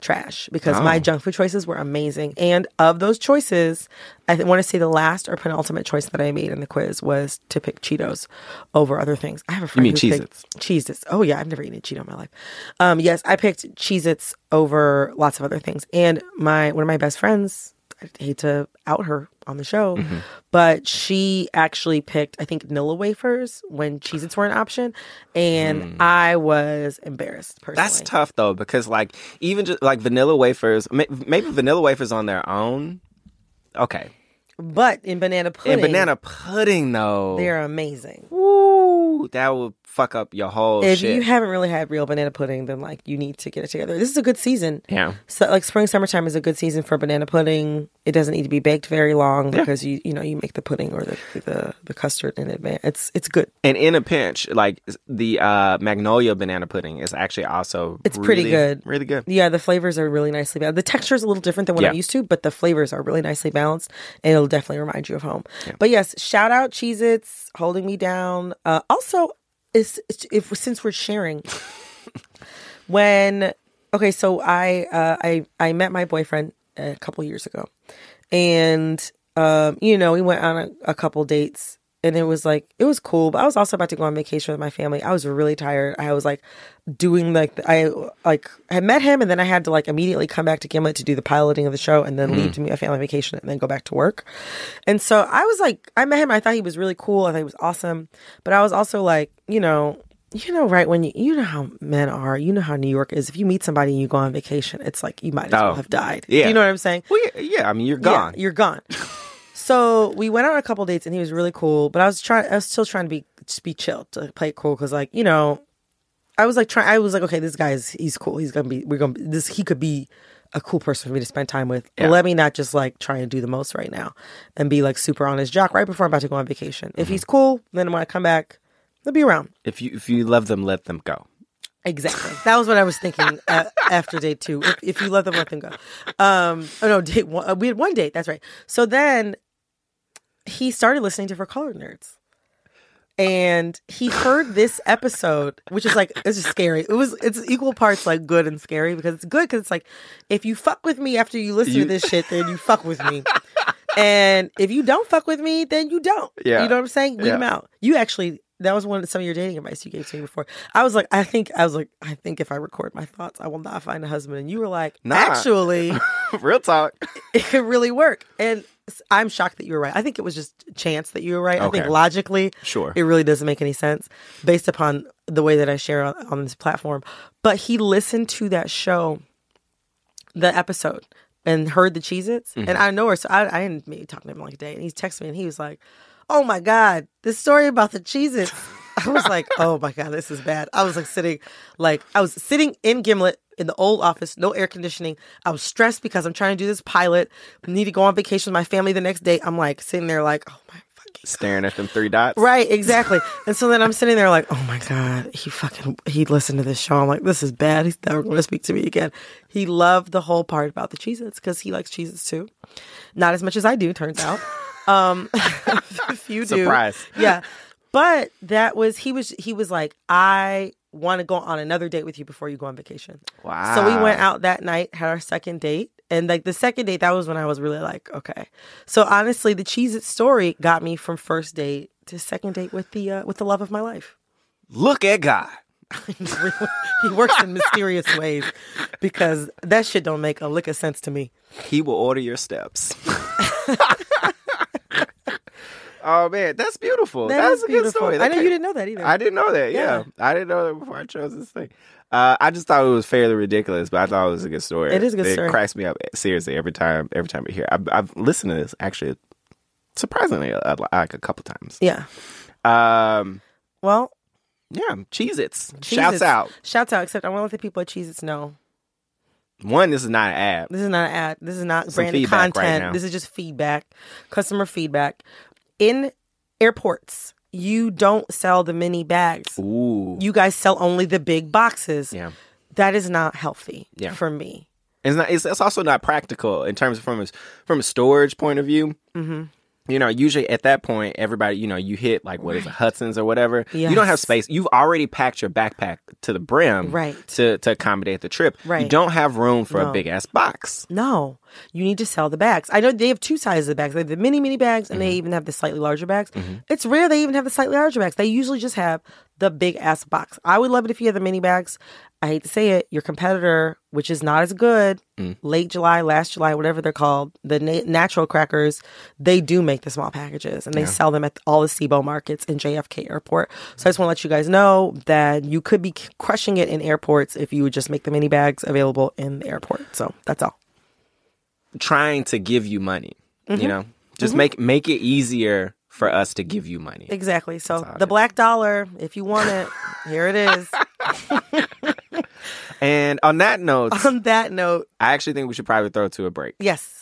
Speaker 3: trash because my
Speaker 2: Oh.
Speaker 3: junk food choices were amazing. And of those choices, I th- want to say the last or penultimate choice that I made in the quiz was to pick Cheetos over other things. I have a friend
Speaker 2: mean
Speaker 3: who picked
Speaker 2: Cheez-Its?
Speaker 3: Cheez-Its. Oh yeah, I've never eaten a Cheeto in my life. Um, yes, I picked Cheez-Its over lots of other things. And my one of my best friends, I hate to out her on the show,
Speaker 2: Mm-hmm.
Speaker 3: but she actually picked I think vanilla wafers when Cheez-Its were an option, and I was embarrassed personally.
Speaker 2: Mm. That's tough though because like even just like vanilla wafers, maybe vanilla wafers on their own. Okay,
Speaker 3: But in banana pudding,
Speaker 2: In banana pudding though.
Speaker 3: they're amazing.
Speaker 2: Woo, that would fuck up your whole
Speaker 3: if
Speaker 2: shit.
Speaker 3: you haven't really had real banana pudding, then like you need to get it together. This is a good season.
Speaker 2: yeah.
Speaker 3: So like spring summertime is a good season for banana pudding. It doesn't need to be baked very long because you you know you make the pudding or the the, the custard in advance. It's it's good.
Speaker 2: And in a pinch, like the uh, magnolia banana pudding is actually also
Speaker 3: It's pretty good.
Speaker 2: Really good.
Speaker 3: Yeah, the flavors are really nicely balanced. The texture is a little different than what
Speaker 2: Yeah.
Speaker 3: I'm used to, but the flavors are really nicely balanced, and it'll definitely remind you of home. But yes, shout out Cheez-Its, holding me down. Uh, also, is if since we're sharing, when okay, so I uh, I I met my boyfriend a couple years ago, and um, you know we went on a, a couple dates. And it was like it was cool, but I was also about to go on vacation with my family. I was really tired. I was like doing like I like I met him, and then I had to like immediately come back to Gimlet to do the piloting of the show, and then mm-hmm. leave to meet a family vacation, and then go back to work. And so I was like, I met him. I thought he was really cool. I thought he was awesome, but I was also like, you know, you know, right when you you know how men are, you know how New York is. If you meet somebody and you go on vacation, it's like you might as well
Speaker 2: Oh,
Speaker 3: have died.
Speaker 2: yeah.
Speaker 3: you know what I'm saying?
Speaker 2: Well, yeah, yeah, I mean, you're gone.
Speaker 3: Yeah, you're gone. [laughs] so we went on a couple dates and he was really cool, but I was trying. I was still trying to be just be chill to play it cool because like you know, I was like trying. I was like, okay, this guy is he's cool. He's gonna be. We're gonna be, this. He could be a cool person for me to spend time with.
Speaker 2: Yeah.
Speaker 3: Let me not just like try and do the most right now and be like super on his jock right before I'm about to go on vacation. If
Speaker 2: Mm-hmm.
Speaker 3: he's cool, then when I come back, he'll be around.
Speaker 2: if you if you love them, let them go.
Speaker 3: Exactly. That was what I was thinking [laughs] uh, after date two. If, if you let them, let them go. Um, oh no, date one. uh, We had one date. That's right. So then he started listening to For Colored Nerds, and he heard this episode, which is like it's just scary. It was it's equal parts like good and scary because it's good because it's like if you fuck with me after you listen
Speaker 2: You-
Speaker 3: to this shit, then you fuck with me. And if you don't fuck with me, then you don't.
Speaker 2: Yeah.
Speaker 3: You know what I'm saying? Weed
Speaker 2: Yeah.
Speaker 3: them out. You actually, that was one of some of your dating advice you gave to me before. I was like, I think, I was like, I think if I record my thoughts, I will not find a husband. And you were like,
Speaker 2: Nah.
Speaker 3: actually, [laughs]
Speaker 2: Real talk. [laughs]
Speaker 3: it could really work. And I'm shocked that you were right. I think it was just chance that you were right. I think logically,
Speaker 2: Sure.
Speaker 3: it really doesn't make any sense based upon the way that I share on, on this platform. But he listened to that show, the episode, and heard the Cheez Its.
Speaker 2: Mm-hmm.
Speaker 3: And I know her, so I, I didn't maybe talk to him like a day. And he texted me and he was like, Oh my God, this story about the Cheez Its. [laughs] I was like, Oh my God, this is bad. I was like sitting, like, I was sitting in Gimlet in the old office, no air conditioning. I was stressed because I'm trying to do this pilot, need to go on vacation with my family the next day. I'm like sitting there, like, Oh my fucking
Speaker 2: Staring at them three dots.
Speaker 3: Right, exactly. and so then I'm sitting there like, oh my God, he fucking, he listened to this show. I'm like, this is bad. He's never going to speak to me again. He loved the whole part about the Cheez Its because he likes Cheez Its too. Not as much as I do, turns out. Um, [laughs] if you do.
Speaker 2: Surprise.
Speaker 3: Yeah. But that was, he was, he was like, I want to go on another date with you before you go on vacation.
Speaker 2: Wow.
Speaker 3: So we went out that night, had our second date. And like the second date, that was when I was really like, okay. So honestly, the Cheez It story got me from first date to second date with the uh, with the love of my life.
Speaker 2: Look at God. [laughs]
Speaker 3: he works in mysterious ways because that shit don't make a lick of sense to me.
Speaker 2: He will order your steps. [laughs] [laughs] oh man, that's beautiful.
Speaker 3: That
Speaker 2: that's a good
Speaker 3: beautiful.
Speaker 2: story.
Speaker 3: I know you didn't know that either.
Speaker 2: I didn't know that. Yeah.
Speaker 3: Yeah.
Speaker 2: I didn't know that before I chose this thing. Uh, I just thought it was fairly ridiculous, but I thought it was a good story.
Speaker 3: It is a good
Speaker 2: it
Speaker 3: story.
Speaker 2: cracks me up seriously every time. Every time I hear, I've, I've listened to this actually surprisingly uh, like a couple times.
Speaker 3: Yeah.
Speaker 2: Um,
Speaker 3: Well,
Speaker 2: yeah, Cheez Its. Shouts out.
Speaker 3: Shouts out. Except I want to let the people at Cheez Its know
Speaker 2: One, this is not an ad.
Speaker 3: this is not an ad. This is not
Speaker 2: Some
Speaker 3: branded
Speaker 2: feedback right
Speaker 3: content. this is just feedback, customer feedback. In airports, you don't sell the mini bags.
Speaker 2: Ooh.
Speaker 3: You guys sell only the big boxes.
Speaker 2: yeah.
Speaker 3: That is not healthy
Speaker 2: Yeah.
Speaker 3: for me.
Speaker 2: It's not. It's, it's also not practical in terms of from a from a storage point of view.
Speaker 3: Mm-hmm.
Speaker 2: You know, usually at that point, everybody, you know, you hit like what is it, Hudson's or whatever. You don't have space. You've already packed your backpack to the brim,
Speaker 3: Right.
Speaker 2: To to accommodate the trip.
Speaker 3: right?
Speaker 2: You don't have room for a big ass box.
Speaker 3: No, you need to sell the bags. I know they have two sizes of bags. They have the mini mini bags, and
Speaker 2: Mm-hmm.
Speaker 3: they even have the slightly larger bags. It's rare they even have the slightly larger bags. They usually just have the big ass box. I would love it if you had the mini bags. I hate to say it, your competitor, which is not as good,
Speaker 2: Mm.
Speaker 3: late July, last July, whatever they're called, the na- natural crackers, they do make the small packages and they sell them at all the CIBO markets in JFK Airport. So I just want to let you guys know that you could be crushing it in airports if you would just make the mini bags available in the airport. So that's all.
Speaker 2: Trying to give you money.
Speaker 3: Mm-hmm.
Speaker 2: You know, just make make it easier for us to give you money.
Speaker 3: Exactly. So the black dollar, if you want it, here it is. [laughs]
Speaker 2: And on that note,
Speaker 3: On that note,
Speaker 2: I actually think we should probably throw to a break.
Speaker 3: yes.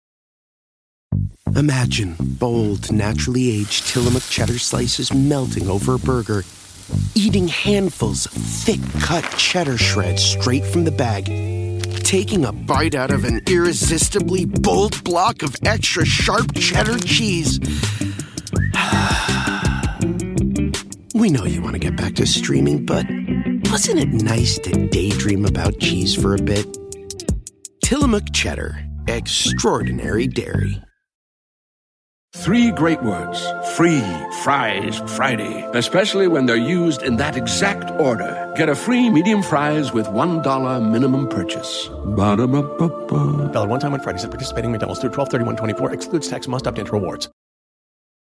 Speaker 5: Imagine bold, naturally aged Tillamook cheddar slices melting over a burger, eating handfuls of thick cut cheddar shreds straight from the bag, taking a bite out of an irresistibly bold block of extra sharp cheddar cheese. [sighs] we know you want to get back to streaming, but wasn't it nice to daydream about cheese for a bit? Tillamook cheddar, extraordinary dairy.
Speaker 6: Three great words free fries Friday, especially when they're used in that exact order. Get a free medium fries with $1 minimum purchase. Ba-da-ba-ba-ba.
Speaker 7: Valid one time on Fridays at participating McDonald's through 12 31 24. Excludes tax, must opt into rewards.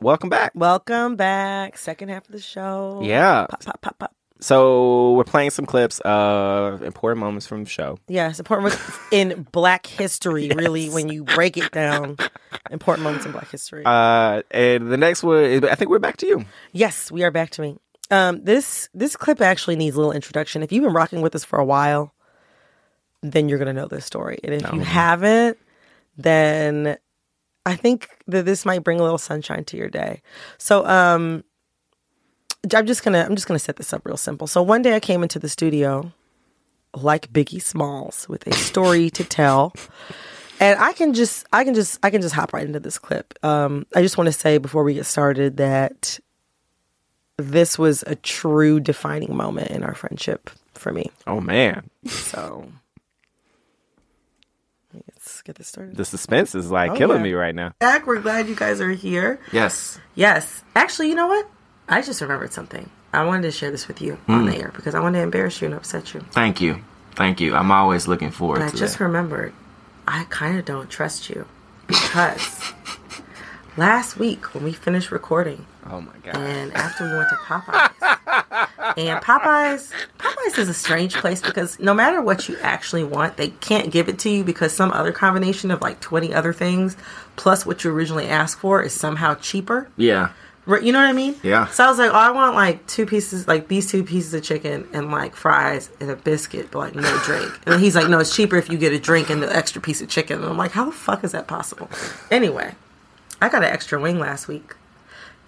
Speaker 2: Welcome back.
Speaker 3: Welcome back. Second half of the show.
Speaker 2: Yeah.
Speaker 3: Pop, pop, pop, pop.
Speaker 2: So we're playing some clips of important moments from the show.
Speaker 3: Yes, important moments [laughs] in Black history, really, when you break it down. Important moments in Black history.
Speaker 2: Uh, and the next one, is- I think we're back to you.
Speaker 3: Yes, we are back to me. Um, this this clip actually needs a little introduction. If you've been rocking with us for a while, then you're gonna know this story. And if you haven't, then I think that this might bring a little sunshine to your day. So um I'm just gonna I'm just gonna set this up real simple. So one day I came into the studio like Biggie Smalls with a story to tell. And I can just I can just I can just hop right into this clip. Um I just want to say before we get started that this was a true defining moment in our friendship for me.
Speaker 2: Oh man,
Speaker 3: So let's get this started.
Speaker 2: the suspense is like
Speaker 3: Oh,
Speaker 2: killing
Speaker 3: yeah.
Speaker 2: me right now.
Speaker 3: Back, we're glad you guys are here.
Speaker 2: Yes.
Speaker 3: Yes. Actually, you know what? I just remembered something. I wanted to share this with you on hmm. the air because I wanted to embarrass you and upset you.
Speaker 8: Thank you. Thank you. I'm always looking forward
Speaker 3: And I just
Speaker 8: that.
Speaker 3: remembered I kind of don't trust you because last week when we finished recording
Speaker 2: Oh my god.
Speaker 3: and after we went to [laughs] Popeyes, and Popeyes, Popeyes is a strange place because no matter what you actually want, they can't give it to you because some other combination of like 20 other things plus what you originally asked for is somehow cheaper.
Speaker 8: Yeah.
Speaker 3: Right, You know what I mean?
Speaker 8: Yeah.
Speaker 3: So I was like, oh, I want like two pieces, like these two pieces of chicken and like fries and a biscuit, but like no drink. And he's like, no, it's cheaper if you get a drink and the extra piece of chicken. And I'm like, how the fuck is that possible? Anyway, I got an extra wing last week.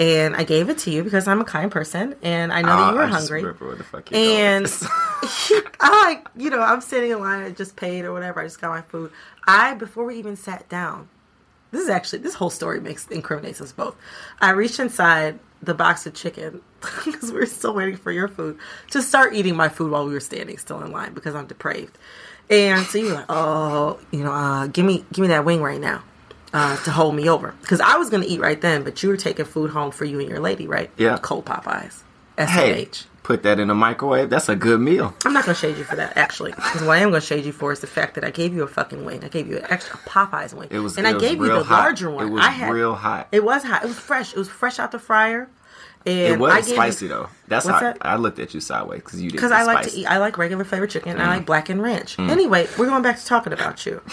Speaker 3: And I gave it to you because I'm a kind person and I know that
Speaker 8: Uh,
Speaker 3: you were
Speaker 8: I
Speaker 3: hungry.
Speaker 8: remember where the fuck you
Speaker 3: And. [laughs] I like, you know, I'm sitting in line, I just paid or whatever. I just got my food. I, before we even sat down, this is actually, this whole story makes, incriminates us both. I reached inside the box of chicken [laughs] because we were still waiting for your food to start eating my food while we were standing still in line because I'm depraved. And so you were like, oh, you know, uh, give me, give me that wing right now. Uh, to hold me over because I was going to eat right then, but you were taking food home for you and your lady, right?
Speaker 8: Yeah.
Speaker 3: Cold Popeyes.
Speaker 8: Hey, put that in the microwave. That's a good meal.
Speaker 3: I'm not gonna shade you for that, actually. Because what I am gonna shade you for is the fact that I gave you a fucking wing. I gave you an extra Popeyes wing.
Speaker 8: It was-
Speaker 3: and
Speaker 8: it
Speaker 3: I
Speaker 8: was
Speaker 3: gave you the
Speaker 8: hot.
Speaker 3: larger one.
Speaker 8: It was
Speaker 3: I had,
Speaker 8: real hot.
Speaker 3: It was hot. It was fresh. It was fresh out the fryer. And
Speaker 8: It
Speaker 3: I
Speaker 8: was
Speaker 3: gave you-
Speaker 8: spicy though. That's how
Speaker 3: that?
Speaker 8: I looked at you sideways because you didn't.
Speaker 3: Because I like
Speaker 8: spicy.
Speaker 3: to eat. I like regular flavored chicken. and I
Speaker 8: Mm.
Speaker 3: like blackened ranch.
Speaker 8: Mm.
Speaker 3: Anyway, we're going back to talking about you. [laughs]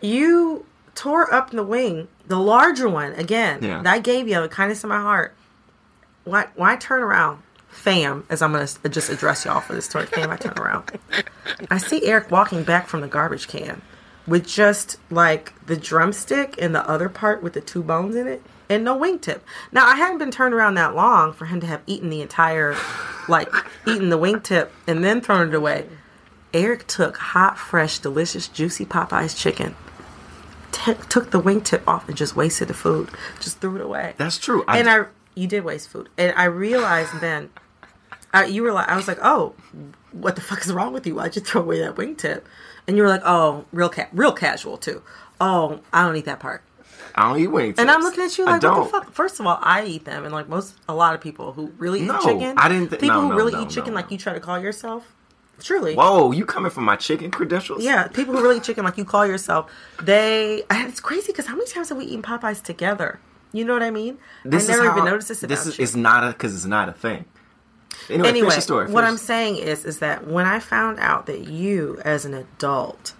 Speaker 3: You tore up the wing, the larger one again.
Speaker 8: Yeah.
Speaker 3: That I gave you the kindness of my heart. Why? Why turn around fam, as I'm gonna uh, just address y'all for this story, fam, I turn around. [laughs] I see Eric walking back from the garbage can with just like the drumstick and the other part with the two bones in it and no wingtip. Now I hadn't been turned around that long for him to have eaten the entire, like eaten the wingtip and then thrown it away. Eric took hot, fresh, delicious, juicy Popeye's chicken, t- took the wingtip off and just wasted the food, just threw it away.
Speaker 8: That's true.
Speaker 3: and I, you did waste food, and I realized then, I, you were like, I was like, oh, what the fuck is wrong with you? Why'd you throw away that wingtip? And you were like, oh, real ca- real casual too. Oh, I don't eat that part.
Speaker 8: I don't eat wings.
Speaker 3: And I'm looking at you like, what the fuck? First of all, I eat them, and like most, a lot of people who really eat
Speaker 8: No,
Speaker 3: chicken,
Speaker 8: I didn't thi-
Speaker 3: people
Speaker 8: no,
Speaker 3: who
Speaker 8: no,
Speaker 3: really eat chicken, like you try to call yourself. Truly,
Speaker 8: Whoa, you coming from my chicken credentials?
Speaker 3: yeah, people who really chicken, like you call yourself, they. And it's crazy because how many times have we eaten Popeyes together? You know what I mean?
Speaker 8: This
Speaker 3: I never
Speaker 8: is
Speaker 3: even
Speaker 8: how-
Speaker 3: noticed this about
Speaker 8: This is
Speaker 3: you.
Speaker 8: it's not a because it's not a thing. Anyway,
Speaker 3: anyway,
Speaker 8: finish your story.
Speaker 3: what I'm saying is, is that when I found out that you, as an adult,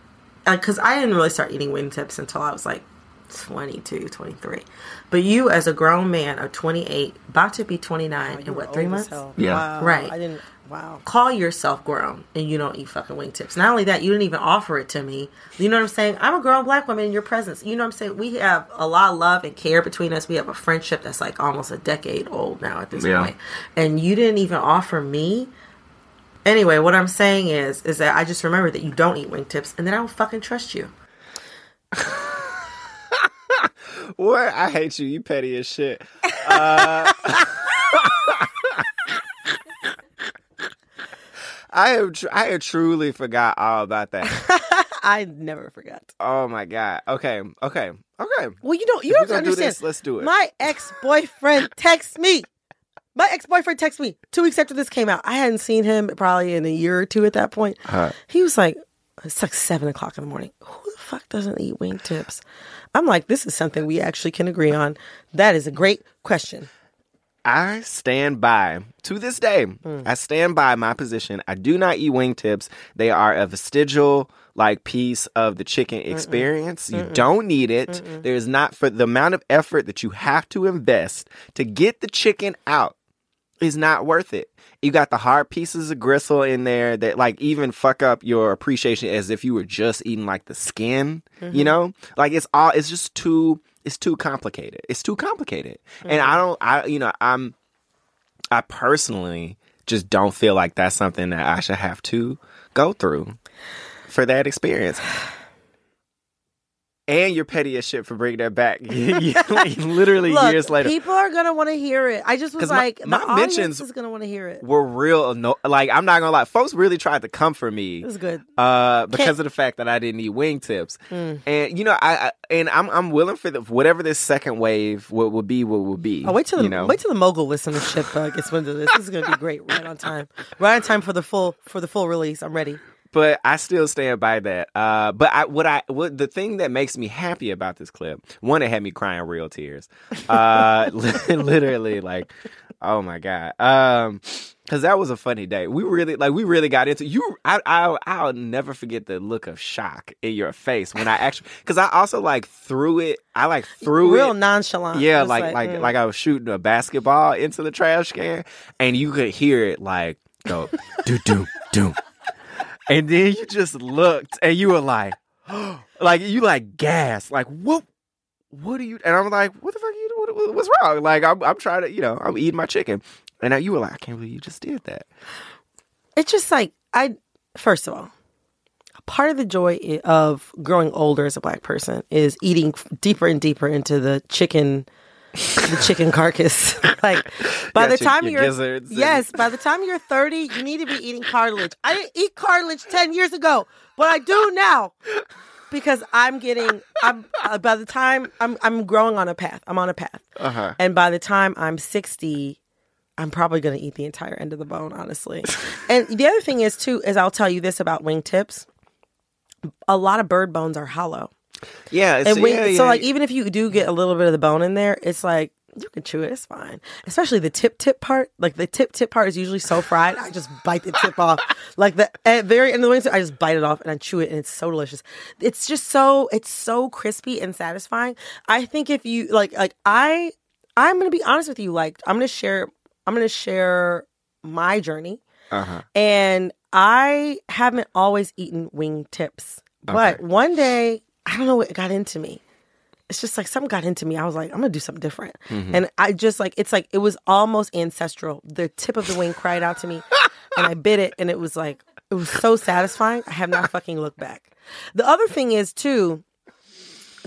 Speaker 3: uh, because I didn't really start eating wingtips until I was like 22, 23, but you, as a grown man of 28, about to be 29 in what three months? hell.
Speaker 8: Yeah.
Speaker 3: Wow. right. I didn't. Wow. Call yourself grown and you don't eat fucking wingtips. Not only that, you didn't even offer it to me. You know what I'm saying? I'm a grown black woman in your presence. You know what I'm saying? We have a lot of love and care between us. We have a friendship that's like almost a decade old now at this
Speaker 8: Yeah.
Speaker 3: point. And you didn't even offer me. Anyway, what I'm saying is, is that I just remember that you don't eat wingtips, and then I don't fucking trust you. [laughs]
Speaker 2: What? I hate you. You petty as shit. Uh, [laughs] I have tr- I have truly forgot all about that. [laughs]
Speaker 3: I never forgot.
Speaker 2: Oh my god. Okay. Okay. Okay.
Speaker 3: Well, you don't. You
Speaker 2: If
Speaker 3: don't
Speaker 2: you're do
Speaker 3: understand.
Speaker 2: this, let's do it.
Speaker 3: My ex boyfriend [laughs] texts me. My ex boyfriend texted me two weeks after this came out. I hadn't seen him probably in a year or two at that point.
Speaker 2: Uh,
Speaker 3: He was like, "It's like seven o'clock in the morning. Who the fuck doesn't eat wingtips?" I'm like, "This is something we actually can agree on. That is a great question."
Speaker 2: I stand by to this day.
Speaker 3: Hmm.
Speaker 2: I stand by my position. I do not eat wingtips. They are a vestigial like piece of the chicken experience. You don't need it. There is not for the amount of effort that you have to invest to get the chicken out is not worth it. You got the hard pieces of gristle in there that like even fuck up your appreciation as if you were just eating like the skin, you
Speaker 3: Mhm.
Speaker 2: know? Like it's all it's just too it's too complicated. It's too complicated. And I don't I you know, I'm I personally just don't feel like that's something that I should have to go through for that experience. And you're petty as shit for bringing that back. [laughs] [laughs] Like, literally
Speaker 3: Look,
Speaker 2: years later.
Speaker 3: people are gonna want to hear it. I just was like,
Speaker 2: my
Speaker 3: audience
Speaker 2: mentions
Speaker 3: is gonna want to hear it.
Speaker 2: were real anno- like I'm not gonna lie, folks really tried to come for me.
Speaker 3: It was good.
Speaker 2: Uh, because
Speaker 3: Can't-
Speaker 2: of the fact that I didn't eat wingtips,
Speaker 3: Mm.
Speaker 2: and you know, I, I and I'm I'm willing for the, whatever this second wave will, will be. What will be?
Speaker 3: Oh, wait till the
Speaker 2: you know?
Speaker 3: wait till the mogul listen listenership uh, gets into this. This is gonna be great. Right on time. Right on time for the full for the full release. I'm ready.
Speaker 2: But I still stand by that. Uh, but I, what I, what the thing that makes me happy about this clip, one, it had me crying real tears. Uh, [laughs] [laughs] literally, like, oh my god. Um, because that was a funny day. We really, like, we really got into you. I, I, I'll never forget the look of shock in your face when I [laughs] actually, because I also like threw it. I like threw
Speaker 3: Real
Speaker 2: it.
Speaker 3: nonchalant.
Speaker 2: Yeah,
Speaker 3: Just
Speaker 2: like like
Speaker 3: mm.
Speaker 2: like I was shooting a basketball into the trash can, and you could hear it like go do do do, and then you just looked and you were like, [gasps] like you like gas, like what, what are you? And I'm like, what the fuck are you? What, what- what's wrong? Like I'm I'm trying to, you know, I'm eating my chicken, and now you were like, I can't believe you just did that.
Speaker 3: it's just like I first of all, part of the joy of growing older as a black person is eating deeper and deeper into the chicken the chicken carcass. [laughs] like by the time
Speaker 2: your
Speaker 3: you're
Speaker 2: and-
Speaker 3: yes, by the time you're 30, you need to be eating cartilage. I didn't eat cartilage 10 years ago, but I do now. Because I'm getting, I'm uh, by the time I'm I'm growing on a path. I'm on a path,
Speaker 2: Uh huh.
Speaker 3: and by the time I'm 60, I'm probably going to eat the entire end of the bone, honestly. and the other thing is, too, is I'll tell you this about wingtips a lot of bird bones are hollow.
Speaker 2: Yeah, it's,
Speaker 3: And wing,
Speaker 2: yeah,
Speaker 3: so,
Speaker 2: yeah,
Speaker 3: like, even if you do get a little bit of the bone in there, it's like, you can chew it, it's fine. Especially the tip tip part. Like, the tip tip part is usually so fried, I just bite the tip off. Like, the at very end of the wings, I just bite it off and I chew it, and it's so delicious. It's just so, it's so crispy and satisfying. I think if you, like, like, I, I'm gonna be honest with you. Like, I'm gonna share, I'm gonna share my journey.
Speaker 2: Uh-huh.
Speaker 3: And I haven't always eaten wing tips. But
Speaker 2: Okay.
Speaker 3: one day, I don't know what got into me. It's just like something got into me. I was like, I'm gonna do something different.
Speaker 2: Mhm.
Speaker 3: And I just like it's like it was almost ancestral. The tip of the wing cried out to me [laughs] and I bit it and it was like it was so satisfying. I have not fucking looked back. The other thing is too,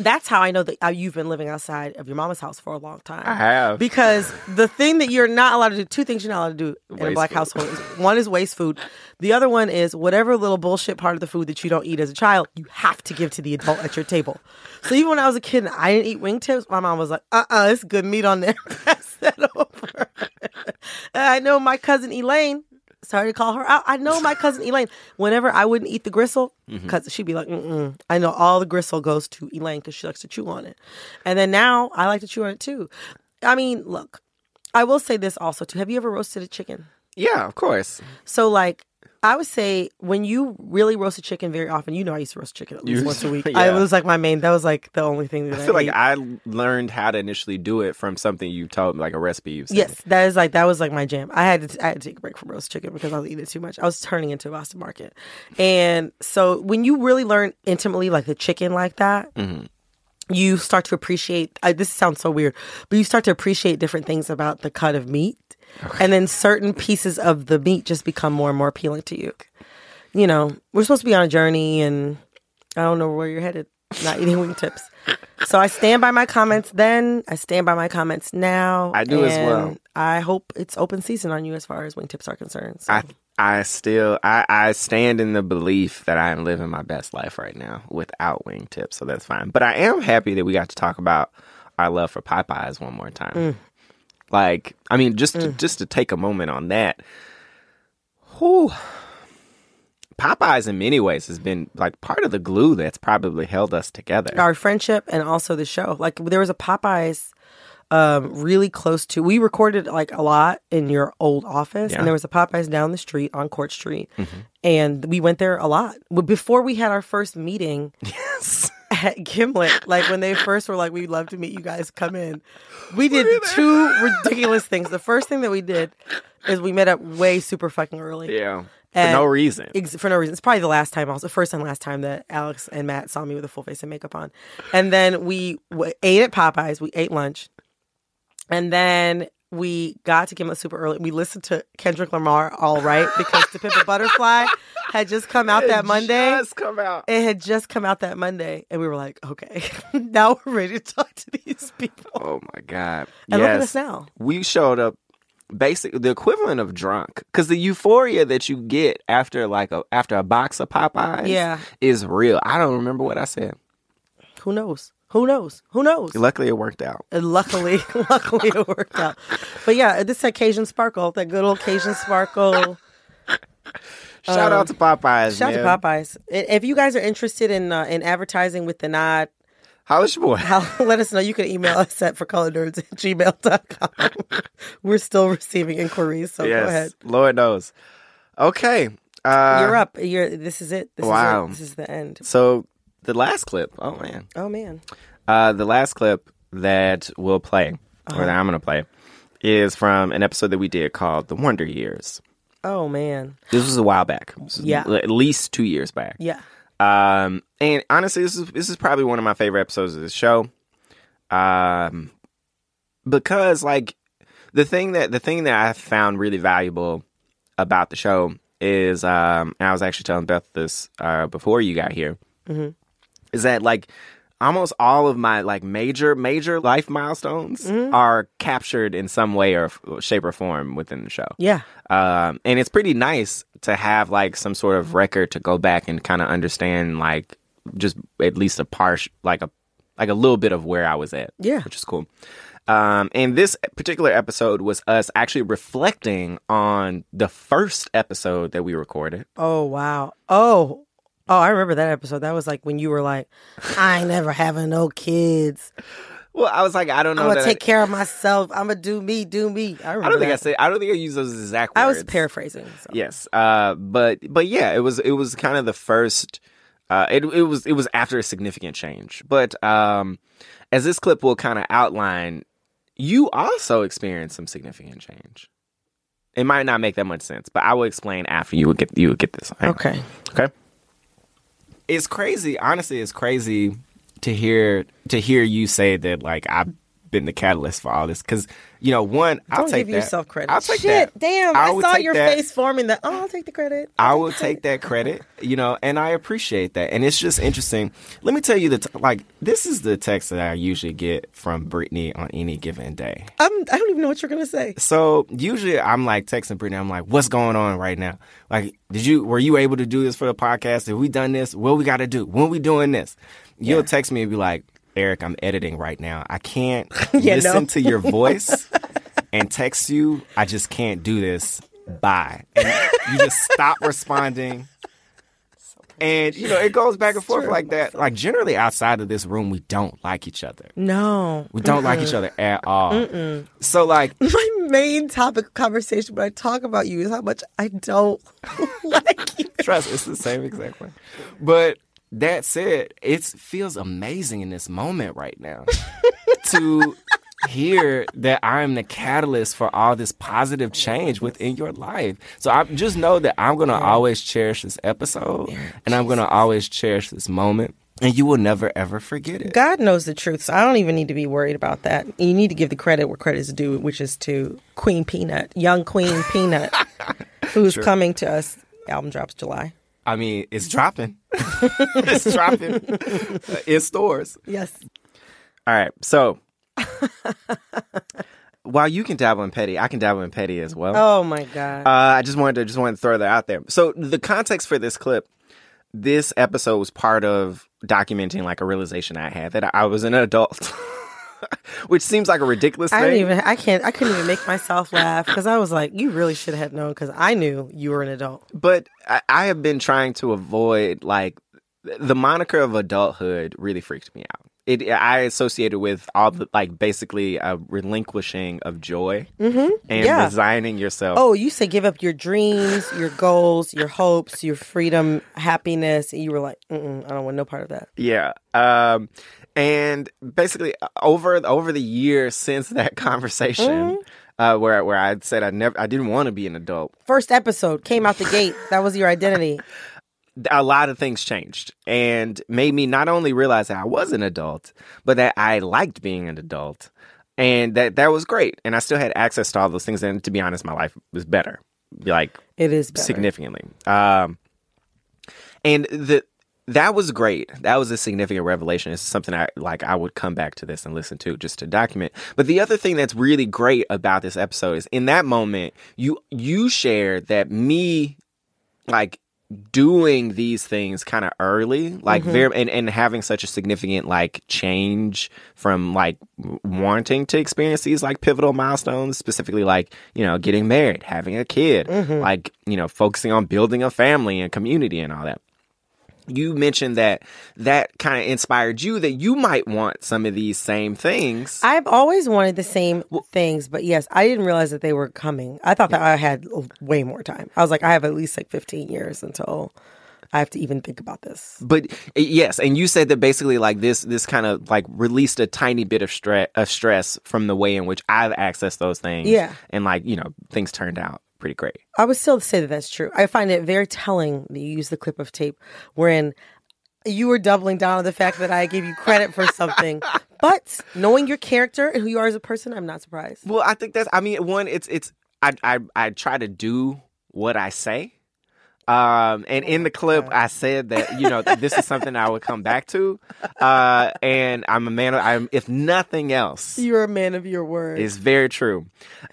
Speaker 3: that's how I know that uh, you've been living outside of your mama's house for a long time.
Speaker 2: I have.
Speaker 3: Because the thing that you're not allowed to do, two things you're not allowed to do in a black
Speaker 2: food.
Speaker 3: household. Is, one is waste food. The other one is whatever little bullshit part of the food that you don't eat as a child, you have to give to the adult at your table. So even when I was a kid and I didn't eat wingtips, my mom was like, uh uh it's good meat on there. [laughs] Pass that over. I know my cousin Elaine, sorry to call her out. I know my cousin Elaine, whenever I wouldn't eat the gristle, because she'd be like, mm I know all the gristle goes to Elaine because she likes to chew on it. And then now I like to chew on it too. I mean, look, I will say this also too. Have you ever roasted a chicken?
Speaker 2: Yeah, of course.
Speaker 3: So like I would say when you really roast a chicken very often, you know I used to roast chicken at least once a week. [laughs]
Speaker 2: yeah.
Speaker 3: I was like my main that was like the only thing that
Speaker 2: I
Speaker 3: I,
Speaker 2: feel like
Speaker 3: ate.
Speaker 2: I learned how to initially do it from something you me, like a recipe you sent me.
Speaker 3: Yes, that is like that was like my jam. I had to I had to take a break from roast chicken because I was eating it too much. I was turning into a Boston market, and so when you really learn intimately like the chicken like that,
Speaker 2: Mhm.
Speaker 3: you start to appreciate. I, this sounds so weird, but you start to appreciate different things about the cut of meat, and then certain pieces of the meat just become more and more appealing to you. You know, we're supposed to be on a journey, and I don't know where you're headed. Not eating wingtips. So I stand by my comments then. I stand by my comments now.
Speaker 2: I do as well.
Speaker 3: I hope it's open season on you as far as wingtips are concerned. So.
Speaker 2: I I still I, I stand in the belief that I am living my best life right now without wingtips, so that's fine. But I am happy that we got to talk about our love for Popeyes one more time.
Speaker 3: Mm.
Speaker 2: Like, I mean, just to, just to take a moment on that. Whew. Popeyes, in many ways, has been like part of the glue that's probably held us together.
Speaker 3: our friendship and also the show. Like there was a Popeyes um really close to we recorded like a lot in your old office
Speaker 2: Yeah.
Speaker 3: and there was a Popeyes down the street on Court Street
Speaker 2: Mhm.
Speaker 3: and we went there a lot. Before we had our first meeting [laughs]
Speaker 2: yes.
Speaker 3: At Gimlet, like when they first were like we'd love to meet you guys come in. We did two ridiculous things. The first thing that we did is we met up way super fucking early.
Speaker 2: Yeah. For no reason.
Speaker 3: Ex- for no reason. It's probably the last time, also, first and last time that Alex and Matt saw me with a full face of makeup on. And then we w- ate at Popeyes. We ate lunch. And then we got to Gimlet super early. We listened to Kendrick Lamar Alright because To Pimp a Butterfly [laughs] had just come out that Monday.
Speaker 2: just come out.
Speaker 3: It had just come out that Monday. And we were like, okay, [laughs] now we're ready to talk to these people.
Speaker 2: Oh my god!
Speaker 3: And look at us now.
Speaker 2: We showed up, basically the equivalent of drunk, because the euphoria that you get after like a after a box of Popeyes,
Speaker 3: Yeah.
Speaker 2: is real. I don't remember what I said.
Speaker 3: Who knows? Who knows? Who knows?
Speaker 2: Luckily, it worked out.
Speaker 3: And luckily, [laughs] luckily it worked out. But yeah, this occasion sparkle, that good old Cajun sparkle.
Speaker 2: Shout
Speaker 3: Um,
Speaker 2: out to Popeyes.
Speaker 3: Shout
Speaker 2: man.
Speaker 3: out to Popeyes. If you guys are interested in uh, in advertising with the nod,
Speaker 2: Holla your boy.
Speaker 3: how, [laughs] let us know. You can email us at forcolornerds at gmail.com. [laughs] We're still receiving inquiries, so
Speaker 2: yes,
Speaker 3: go ahead.
Speaker 2: Lord knows. Okay, uh,
Speaker 3: You're up. You're. This is it. This
Speaker 2: wow.
Speaker 3: Is it. This is the end.
Speaker 2: So the last clip. Oh man.
Speaker 3: Oh man.
Speaker 2: Uh, the last clip that we'll play,
Speaker 3: Uh-huh.
Speaker 2: or that I'm going to play, is from an episode that we did called "The Wonder Years."
Speaker 3: Oh man.
Speaker 2: This was a while back.
Speaker 3: Yeah.
Speaker 2: at least two years back.
Speaker 3: Yeah.
Speaker 2: Um, and honestly, this is this is probably one of my favorite episodes of the show. Um, because like the thing that the thing that I found really valuable about the show is, um, and I was actually telling Beth this uh, before you got here,
Speaker 3: Mhm.
Speaker 2: Is that like almost all of my like major major life milestones
Speaker 3: Mhm.
Speaker 2: are captured in some way or f- shape or form within the show.
Speaker 3: Yeah.
Speaker 2: Um, and it's pretty nice to have like some sort of record to go back and kind of understand like just at least a part like a like a little bit of where I was at.
Speaker 3: Yeah.
Speaker 2: Which is cool. Um, and this particular episode was us actually reflecting on the first episode that we recorded.
Speaker 3: Oh wow. Oh. Oh, I remember that episode. That was like when you were like, I ain't never having no kids.
Speaker 2: Well, I was like, I don't know.
Speaker 3: I'm gonna
Speaker 2: that
Speaker 3: take
Speaker 2: I,
Speaker 3: care of myself. I'm gonna do me, do me. I remember.
Speaker 2: I don't think I
Speaker 3: that.
Speaker 2: said. I don't think I used those exact words.
Speaker 3: I was paraphrasing. so.
Speaker 2: Yes. Uh, but but yeah, it was it was kind of the first. Uh, it it was it was after a significant change. But um, as this clip will kind of outline, you also experienced some significant change. It might not make that much sense, but I will explain after you would get you would get this. Hang on.
Speaker 3: Okay.
Speaker 2: Okay. It's crazy. Honestly, it's crazy to hear to hear you say that like I've been the catalyst for all this because you know one I'll
Speaker 3: Don't
Speaker 2: take
Speaker 3: give
Speaker 2: that.
Speaker 3: yourself credit.
Speaker 2: I'll take
Speaker 3: Shit,
Speaker 2: that.
Speaker 3: damn!
Speaker 2: I
Speaker 3: I, saw your
Speaker 2: that.
Speaker 3: face forming that. Oh, I'll take the credit.
Speaker 2: I will take that credit, you know, and I appreciate that. And it's just interesting. Let me tell you that, like, this is the text that I usually get from Brittany on any given day.
Speaker 3: I'm, I don't even know what you're gonna say.
Speaker 2: So usually I'm like texting Brittany, I'm like, what's going on right now? Like, did you, were you able to do this for the podcast? Have we done this? What we got to do? When we doing this? You'll text me and be like, Eric, I'm editing right now. I can't [laughs]
Speaker 3: Yeah,
Speaker 2: listen
Speaker 3: no.
Speaker 2: to your voice [laughs] and text you. I just can't do this. Bye. And you just stop [laughs] responding. And you know, it goes back and forth like that. Like generally outside of this room, we don't like each other.
Speaker 3: No,
Speaker 2: We don't like
Speaker 3: Mm-mm.
Speaker 2: each other at all.
Speaker 3: Mm-mm.
Speaker 2: So like
Speaker 3: My main topic of conversation when I talk about you is how much I don't like you.
Speaker 2: Trust, it's the same exact way. But that said, it feels amazing in this moment right now [laughs] to hear that I'm the catalyst for all this positive change within your life. So I just know that I'm gonna always cherish this episode, and I'm gonna always cherish this moment, and you will never ever forget it.
Speaker 3: God knows the truth, so I don't even need to be worried about that. You need to give the credit where credit is due, which is to Queen Peanut, young Queen Peanut, [laughs] who's
Speaker 2: Sure.
Speaker 3: coming to us. Album drops July.
Speaker 2: I mean, it's dropping. [laughs] it's dropping [laughs] in stores.
Speaker 3: Yes.
Speaker 2: All right. So [laughs] while you can dabble in petty, I can dabble in petty as well.
Speaker 3: Oh my God.
Speaker 2: Uh, I just wanted to just wanted to throw that out there. So the context for this clip, this episode was part of documenting like a realization I had that I was an adult, [laughs] which seems like a ridiculous
Speaker 3: I
Speaker 2: thing.
Speaker 3: didn't even. I can't. I couldn't even make myself laugh because I was like, "You really should have known," because I knew you were an adult.
Speaker 2: but I, I have been trying to avoid like the moniker of adulthood really freaked me out. It I associated with all the like basically a relinquishing of joy
Speaker 3: Mm-hmm.
Speaker 2: and
Speaker 3: yeah.
Speaker 2: resigning yourself.
Speaker 3: Oh, you say give up your dreams, your goals, your hopes, your freedom, happiness, and you were like, Mm-mm, "I don't want no part of that."
Speaker 2: Yeah. Um, and basically uh, over over the years since [laughs] that conversation, uh, where where I said I never I didn't want to be an adult,
Speaker 3: First episode came out the gate. That was your identity. [laughs]
Speaker 2: a lot of things changed and made me not only realize that I was an adult, but that I liked being an adult. And that that was great. And I still had access to all those things. And to be honest, my life was better. Like
Speaker 3: It is better.
Speaker 2: significantly. Um, and the that was great. That was a significant revelation. It's something I like. I would come back to this and listen to just to document. But the other thing that's really great about this episode is in that moment you you shared that me like doing these things kind of early like
Speaker 9: Mhm.
Speaker 2: very and, and having such a significant like change from like wanting to experience these like pivotal milestones specifically like you know getting married having a kid
Speaker 9: Mhm.
Speaker 2: like you know focusing on building a family and community and all that you mentioned that that kind of inspired you that you might want some of these same things
Speaker 3: I've always wanted the same things, but yes, I didn't realize that they were coming. I thought that I had way more time. I was like, I have at least like 15 years until I have to even think about this.
Speaker 2: But uh, yes, and you said that basically like this this kind of like released a tiny bit of stress of stress from the way in which I've accessed those things.
Speaker 3: Yeah.
Speaker 2: And like, you know, things turned out pretty great.
Speaker 3: I would still say that that's true. I find it very telling that you use the clip of tape wherein you were doubling down on the fact that I gave you credit for something. [laughs] But knowing your character and who you are as a person, I'm not surprised.
Speaker 2: Well, I think that's I mean, one, it's it's I I I try to do what I say. Um, and in the clip, I said that you know this is something I would come back to, uh, and I'm a man. Of, I'm if nothing else,
Speaker 3: You're a man of your word.
Speaker 2: It's very true.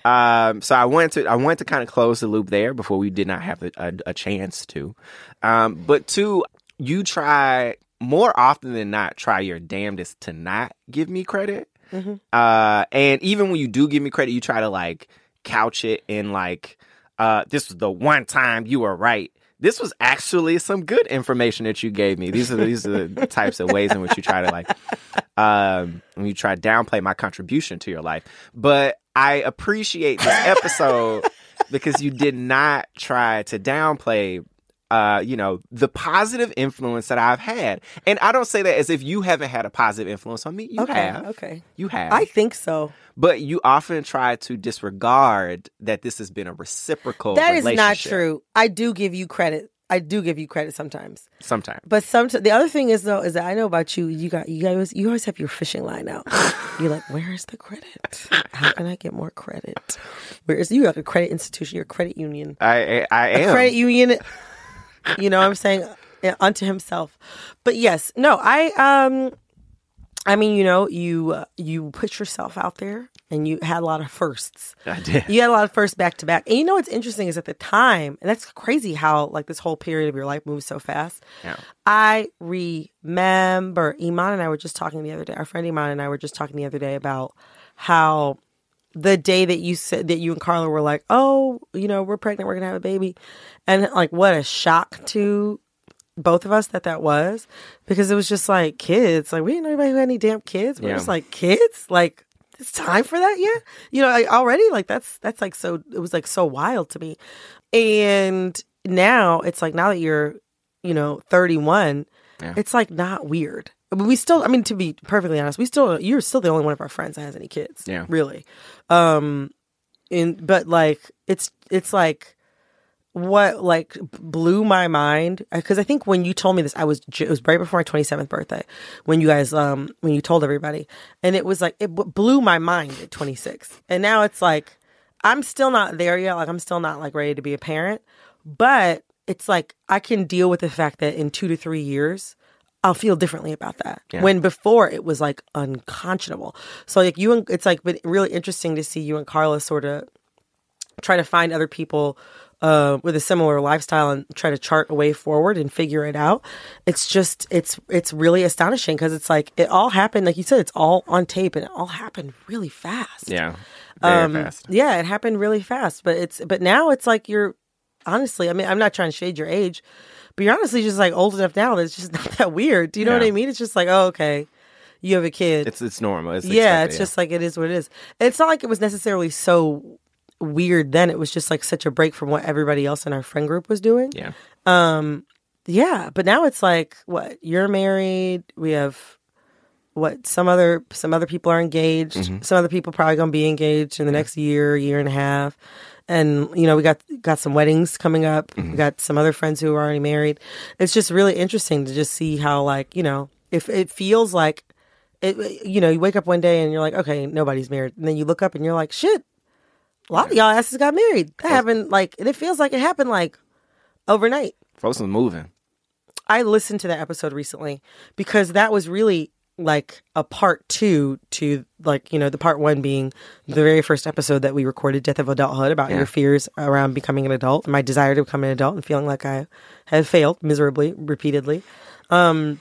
Speaker 2: Um, so I wanted to I wanted to kind of close the loop there before we did not have a, a, a chance to. Um, but two, you try more often than not try your damnedest to not give me credit.
Speaker 3: Mhm.
Speaker 2: Uh, and even when you do give me credit, you try to like couch it in like, uh, this was the one time you were right. This was actually some good information that you gave me. These are these are the [laughs] types of ways in which you try to like, um, when you try to downplay my contribution to your life. But I appreciate this episode [laughs] because you did not try to downplay uh, you know, the positive influence that I've had. And I don't say that as if you haven't had a positive influence on me. You
Speaker 3: okay,
Speaker 2: have.
Speaker 3: okay.
Speaker 2: You have.
Speaker 3: I think so.
Speaker 2: But you often try to disregard that this has been a reciprocal
Speaker 3: That is not true. I do give you credit. I do give you credit sometimes.
Speaker 2: Sometimes.
Speaker 3: But some the other thing is though is that I know about you. You got you guys you always have your fishing line out. [laughs] You're like, where is the credit? How can I get more credit? Where is you like a credit institution? You're a credit union.
Speaker 2: I I, I
Speaker 3: A
Speaker 2: am.
Speaker 3: credit union. You know what I'm saying uh, unto himself. But yes, no, I um, I mean, you know, you uh, you put yourself out there and you had a lot of firsts.
Speaker 2: I did.
Speaker 3: You had a lot of firsts back to back. And you know what's interesting is at the time, and that's crazy how like this whole period of your life moves so fast.
Speaker 2: Yeah.
Speaker 3: I remember Iman and I were just talking the other day. Our friend Iman and I were just talking the other day about how the day that you said that you and Carla were like, "Oh, you know, we're pregnant, we're gonna have a baby," and like what a shock to both of us that that was because it was just like kids. Like we didn't know anybody who had any damn kids. We're
Speaker 2: Yeah.
Speaker 3: just like kids. Like it's time for that yet? You know, like, already like that's that's like so. It was like so wild to me, and now it's like now that you're, you know, 31,
Speaker 2: Yeah.
Speaker 3: it's like not weird. But we still, I mean, to be perfectly honest, we still you're still the only one of our friends that has any kids.
Speaker 2: Yeah.
Speaker 3: really. Um, and but like it's it's like what like blew my mind because I think when you told me this, I was it was right before my twenty seventh birthday when you guys um when you told everybody, and it was like it blew my mind at twenty six, and now it's like I'm still not there yet. Like I'm still not like ready to be a parent, but it's like I can deal with the fact that in two to three years. I'll feel differently about that.
Speaker 2: Yeah.
Speaker 3: When before it was like unconscionable. So like you and it's like been really interesting to see you and Carla sort of try to find other people uh, with a similar lifestyle and try to chart a way forward and figure it out. It's just it's it's really astonishing because it's like it all happened like you said it's all on tape and it all happened really fast.
Speaker 2: Yeah. Very
Speaker 3: Um,
Speaker 2: fast.
Speaker 3: Yeah, it happened really fast, but it's but now it's like you're honestly. I mean, I'm not trying to shade your age, but you're honestly just like old enough now that it's just [laughs] not that weird. Do you know what I mean? It's just like oh okay, you have a kid.
Speaker 2: It's it's normal. It's
Speaker 3: yeah,
Speaker 2: expected,
Speaker 3: it's just like it is what it is. It's not like it was necessarily so weird then. It was just like such a break from what everybody else in our friend group was doing.
Speaker 2: Yeah.
Speaker 3: Um yeah, but now it's like what you're married, we have what some other some other people are engaged.
Speaker 2: Mhm.
Speaker 3: Some other people probably to be engaged in the next year, year and a half. And you know, we got got some weddings coming up. We mm-hmm. got some other friends who are already married. It's just really interesting to just see how like, you know, if it feels like it you know, you wake up one day and you're like, okay, nobody's married. And then you look up and you're like, shit. A lot of y'all asses got married. That happened like and it feels like it happened like overnight.
Speaker 2: folks was moving.
Speaker 3: I listened to that episode recently because that was really like a part two to like you know the part one being the very first episode that we recorded death of adulthood about
Speaker 2: Yeah.
Speaker 3: your fears around becoming an adult my desire to become an adult and feeling like i had failed miserably repeatedly um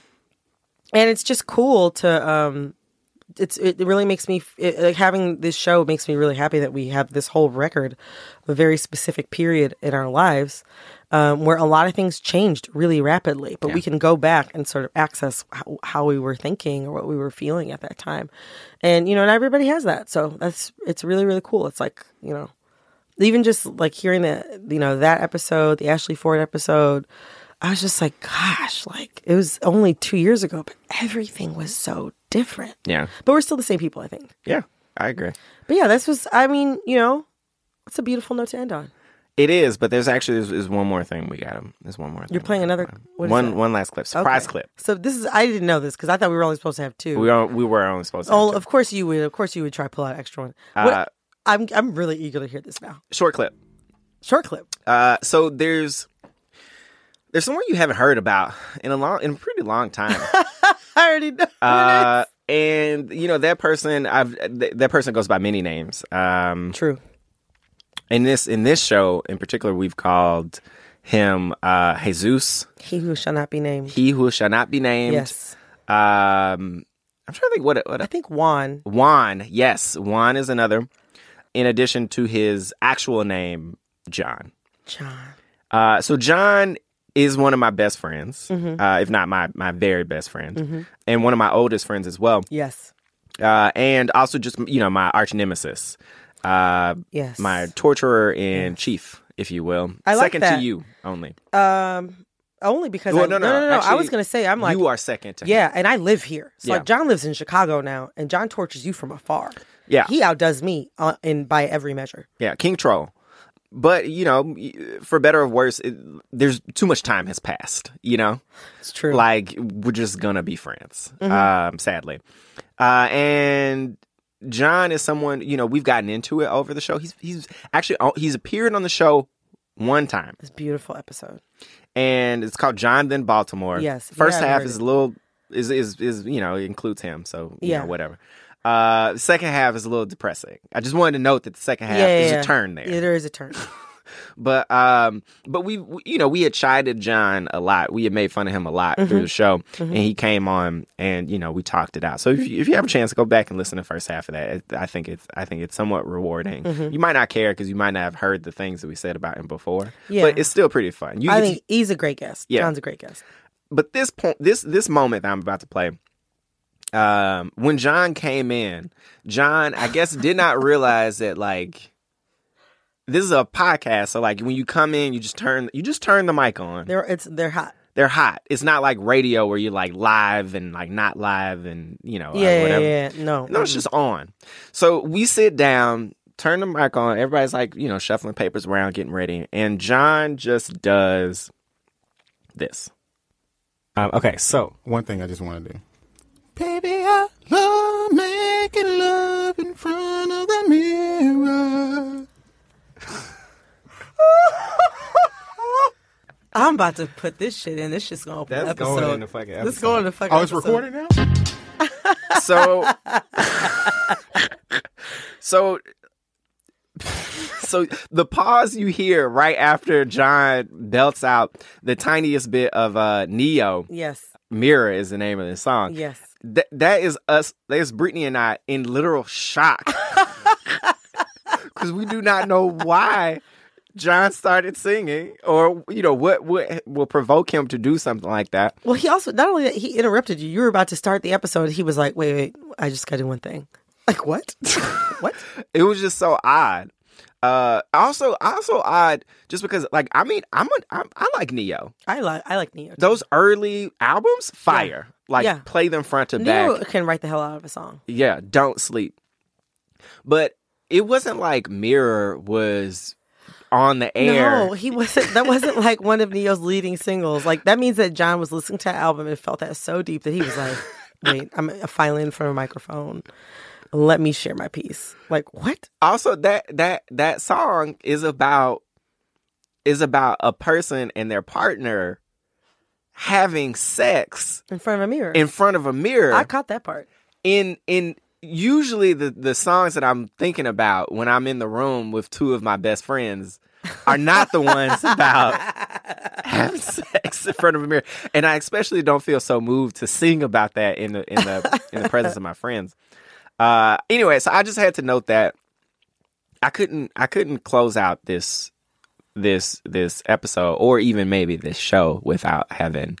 Speaker 3: and it's just cool to um it's it really makes me it, like having this show makes me really happy that we have this whole record of a very specific period in our lives um, where a lot of things changed really rapidly but we can go back and sort of access how, how we were thinking or what we were feeling at that time and you know and everybody has that so that's it's really really cool it's like you know even just like hearing that you know that episode the ashley ford episode i was just like gosh like it was only two years ago but everything was so different
Speaker 2: Yeah.
Speaker 3: but we're still the same people i think
Speaker 2: Yeah. I agree.
Speaker 3: but yeah this was i mean you know it's a beautiful note to end on
Speaker 2: It is, but there's actually there's, there's one more thing we got him. There's one more.
Speaker 3: you're
Speaker 2: thing.
Speaker 3: playing another what is
Speaker 2: one
Speaker 3: that?
Speaker 2: one last clip. Surprise
Speaker 3: Okay.
Speaker 2: clip.
Speaker 3: so this is i didn't know this because i thought we were only supposed to have two
Speaker 2: We are we were only supposed to.
Speaker 3: oh
Speaker 2: have two.
Speaker 3: of course you would of course you would try to pull out extra one What-
Speaker 2: Uh,
Speaker 3: i'm i'm really eager to hear this now
Speaker 2: short clip.
Speaker 3: short clip
Speaker 2: Uh, so there's there's someone you haven't heard about in a long in a pretty long time. [laughs]
Speaker 3: i already know
Speaker 2: uh, and you know that person I've th- that person goes by many names. Um,
Speaker 3: True.
Speaker 2: In this in this show in particular, we've called him uh, Jesus,
Speaker 3: he who shall not be named
Speaker 2: he who shall not be named.
Speaker 3: Yes.
Speaker 2: Um, I'm trying to think what what
Speaker 3: i think juan
Speaker 2: Juan. Yes, Juan is another. In addition to his actual name, John.
Speaker 3: john
Speaker 2: Uh, so John is one of my best friends,
Speaker 3: Mhm.
Speaker 2: uh, if not my my very best friend,
Speaker 3: Mhm.
Speaker 2: and one of my oldest friends as well.
Speaker 3: yes
Speaker 2: Uh, and also just you know my arch nemesis, uh,
Speaker 3: Yes.
Speaker 2: my torturer in chief if you will.
Speaker 3: I like
Speaker 2: second
Speaker 3: that.
Speaker 2: to you only.
Speaker 3: Um, only because
Speaker 2: Well,
Speaker 3: I,
Speaker 2: no,
Speaker 3: no,
Speaker 2: no,
Speaker 3: no, no, I
Speaker 2: actually,
Speaker 3: was gonna say I'm like
Speaker 2: you are second to him.
Speaker 3: yeah, and I live here. So
Speaker 2: Yeah.
Speaker 3: like John lives in Chicago now, and John tortures you from afar.
Speaker 2: Yeah.
Speaker 3: he outdoes me uh, in by every measure.
Speaker 2: Yeah, King Troll. But you know, for better or worse, it, there's too much time has passed. You know,
Speaker 3: it's true.
Speaker 2: Like we're just gonna be friends,
Speaker 3: Mhm.
Speaker 2: um, sadly. Uh, and John is someone you know we've gotten into it over the show. He's he's actually oh, he's appeared on the show one time,
Speaker 3: This beautiful episode.
Speaker 2: and it's called John then Baltimore.
Speaker 3: Yes,
Speaker 2: first half is a little is is is you know it includes him, so you
Speaker 3: Yeah.
Speaker 2: know, whatever. Uh, second half is a little depressing. I just wanted to note that the second half
Speaker 3: yeah, yeah,
Speaker 2: is
Speaker 3: yeah.
Speaker 2: a turn there.
Speaker 3: Yeah, there is a turn. [laughs]
Speaker 2: But um, but we, we- you know, we had chided John a lot. We had made fun of him a lot through
Speaker 3: Mhm.
Speaker 2: the show,
Speaker 3: Mhm.
Speaker 2: and he came on, and you know, we talked it out. So if you, if you have a chance to go back and listen to the first half of that, it- I think it's I think it's somewhat rewarding.
Speaker 3: Mhm.
Speaker 2: You might not care because you might not have heard the things that we said about him before,
Speaker 3: Yeah.
Speaker 2: but it's still pretty fun. You
Speaker 3: I think he's a great guest.
Speaker 2: Yeah.
Speaker 3: John's a great guest.
Speaker 2: but this point, this this moment that I'm about to play, um, when John came in, John, I guess, did not realize that like this is a podcast. So like when you come in, you just turn you just turn the mic on.
Speaker 3: They're it's they're hot.
Speaker 2: They're hot. It's not like radio where you're like live and like not live and you know
Speaker 3: Yeah, yeah,
Speaker 2: whatever.
Speaker 3: yeah, yeah. No,
Speaker 2: no, it's just on. So we sit down, turn the mic on. Everybody's like you know shuffling papers around, getting ready, and John just does this.
Speaker 9: Um, okay, so one thing I just want to do. Baby, I love making love in front of the mirror. [laughs]
Speaker 3: I'm about to put this shit in. This shit's gonna open
Speaker 2: That's
Speaker 3: episode.
Speaker 2: going in the fucking
Speaker 3: This
Speaker 2: episode.
Speaker 3: going in the fucking.
Speaker 9: Oh, it's
Speaker 3: episode.
Speaker 9: recorded now? [laughs]
Speaker 2: So, [laughs] so, so the pause you hear right after John belts out the tiniest bit of uh Ne-Yo.
Speaker 3: Yes.
Speaker 2: Mirror is the name of the song.
Speaker 3: Yes.
Speaker 2: That that is us. That is Brittany and I in literal shock because we do not know why John started singing, or you know what what will provoke him to do something like that.
Speaker 3: Well, he also not only that he interrupted you. You were about to start the episode. He was like, "Wait, wait, I just got to do one thing." Like what? [laughs] What?
Speaker 2: It was just so odd. Uh, also, also odd just because, like, I mean, I'm, a, I'm I like Ne-Yo.
Speaker 3: I like I like Ne-Yo.
Speaker 2: Those early albums, fire. Like,
Speaker 3: Yeah.
Speaker 2: play them front to
Speaker 3: Ne-Yo
Speaker 2: back.
Speaker 3: can write the hell out of a song.
Speaker 2: Yeah, don't sleep. But it wasn't like Mirror was on the air.
Speaker 3: No, he wasn't. That wasn't [laughs] like one of Ne-Yo's leading singles. Like that means that John was listening to that album and felt that so deep that he was like, [laughs] "Wait, I'm finally in front of a microphone. Let me share my piece." Like what?
Speaker 2: also that that that song is about is about a person and their partner having sex
Speaker 3: In front of a mirror.
Speaker 2: in front of a mirror.
Speaker 3: I caught that part.
Speaker 2: in in usually the the songs that I'm thinking about when I'm in the room with two of my best friends are not the ones about having [laughs] sex in front of a mirror. And I especially don't feel so moved to sing about that in the in the in the presence of my friends. Uh anyway, so I just had to note that I couldn't I couldn't close out this this this episode or even maybe this show without having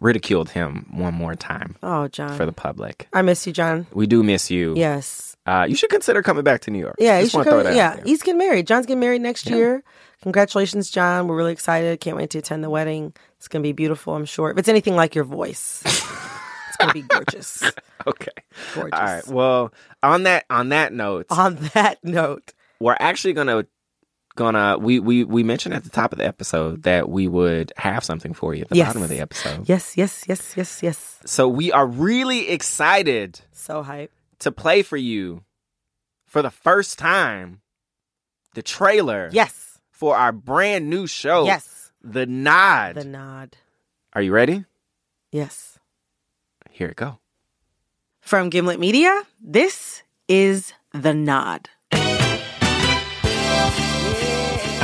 Speaker 2: ridiculed him one more time
Speaker 3: Oh, John.
Speaker 2: for the public.
Speaker 3: I miss you, John.
Speaker 2: We do miss you.
Speaker 3: Yes.
Speaker 2: Uh, you should consider coming back to New York.
Speaker 3: Yeah, you should come. Yeah, he's getting married. John's getting married next year. Congratulations, John. We're really excited. Can't wait to attend the wedding. It's gonna be beautiful, I'm sure. If it's anything like your voice, it's gonna be [laughs] gorgeous.
Speaker 2: Okay.
Speaker 3: Gorgeous.
Speaker 2: All right. Well, on that on that note,
Speaker 3: On that note,
Speaker 2: we're actually gonna gonna we we we mentioned at the top of the episode that we would have something for you at the
Speaker 3: Yes.
Speaker 2: bottom of the episode.
Speaker 3: yes, yes, yes, yes, yes.
Speaker 2: So we are really excited
Speaker 3: So hype.
Speaker 2: to play for you for the first time the trailer.
Speaker 3: Yes.
Speaker 2: For our brand new show.
Speaker 3: Yes.
Speaker 2: The Nod.
Speaker 3: The nod.
Speaker 2: Are you ready?
Speaker 3: Yes.
Speaker 2: Here it go.
Speaker 3: From Gimlet Media, this is the nod.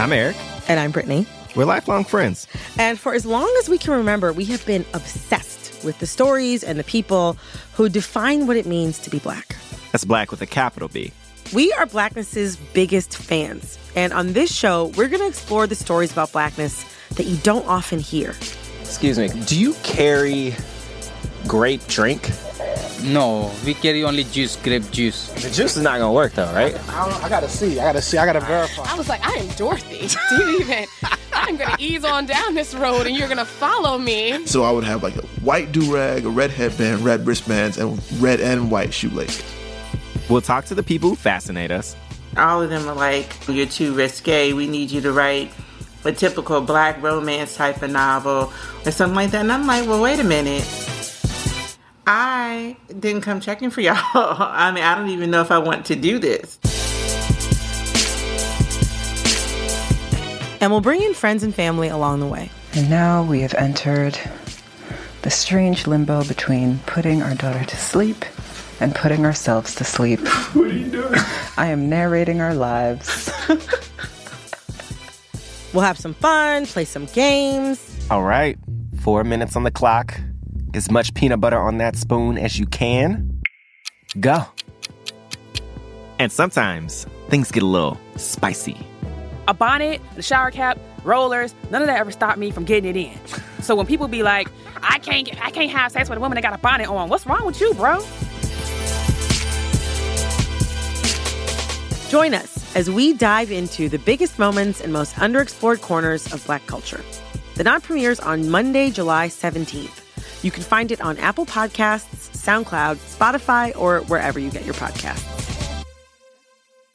Speaker 8: I'm Eric.
Speaker 3: And I'm Brittany.
Speaker 8: We're lifelong friends.
Speaker 3: And for as long as we can remember, we have been obsessed with the stories and the people who define what it means to be black.
Speaker 8: That's black with a capital B.
Speaker 3: We are Blackness's biggest fans. And on this show, we're going to explore the stories about blackness that you don't often hear.
Speaker 2: Excuse me. Do you carry grape drink?
Speaker 10: No, we carry only juice, grape juice.
Speaker 2: The juice is not gonna work though, right?
Speaker 11: I, don't, I gotta see. I gotta see. I gotta verify.
Speaker 12: I was like, I am Dorothy. [laughs] Do you even? I'm gonna ease on down this road, and you're gonna follow me.
Speaker 13: So I would have like a white do rag, a red headband, red wristbands, and red and white shoelaces.
Speaker 2: We'll talk to the people who fascinate us.
Speaker 14: All of them are like, you're too risque. We need you to write a typical black romance type of novel or something like that. And I'm like, well, wait a minute. I didn't come checking for y'all. [laughs] I mean, I don't even know if I want to do this.
Speaker 3: And we'll bring in friends and family along the way.
Speaker 15: And now we have entered the strange limbo between putting our daughter to sleep and putting ourselves to sleep. [laughs]
Speaker 13: What are you doing?
Speaker 15: I am narrating our lives.
Speaker 3: We'll have some fun, play some games.
Speaker 2: All right, four minutes on the clock. As much peanut butter on that spoon as you can. Go. And sometimes things get a little spicy.
Speaker 16: a bonnet, the shower cap, rollers, none of that ever stopped me from getting it in. [laughs] So when people be like, I can't get, I can't have sex with a woman that got a bonnet on, what's wrong with you, bro?
Speaker 3: Join us as we dive into the biggest moments and most underexplored corners of Black culture. The Nod premieres on Monday, July 17th. You can find it on Apple Podcasts, SoundCloud, Spotify, or wherever you get your podcasts.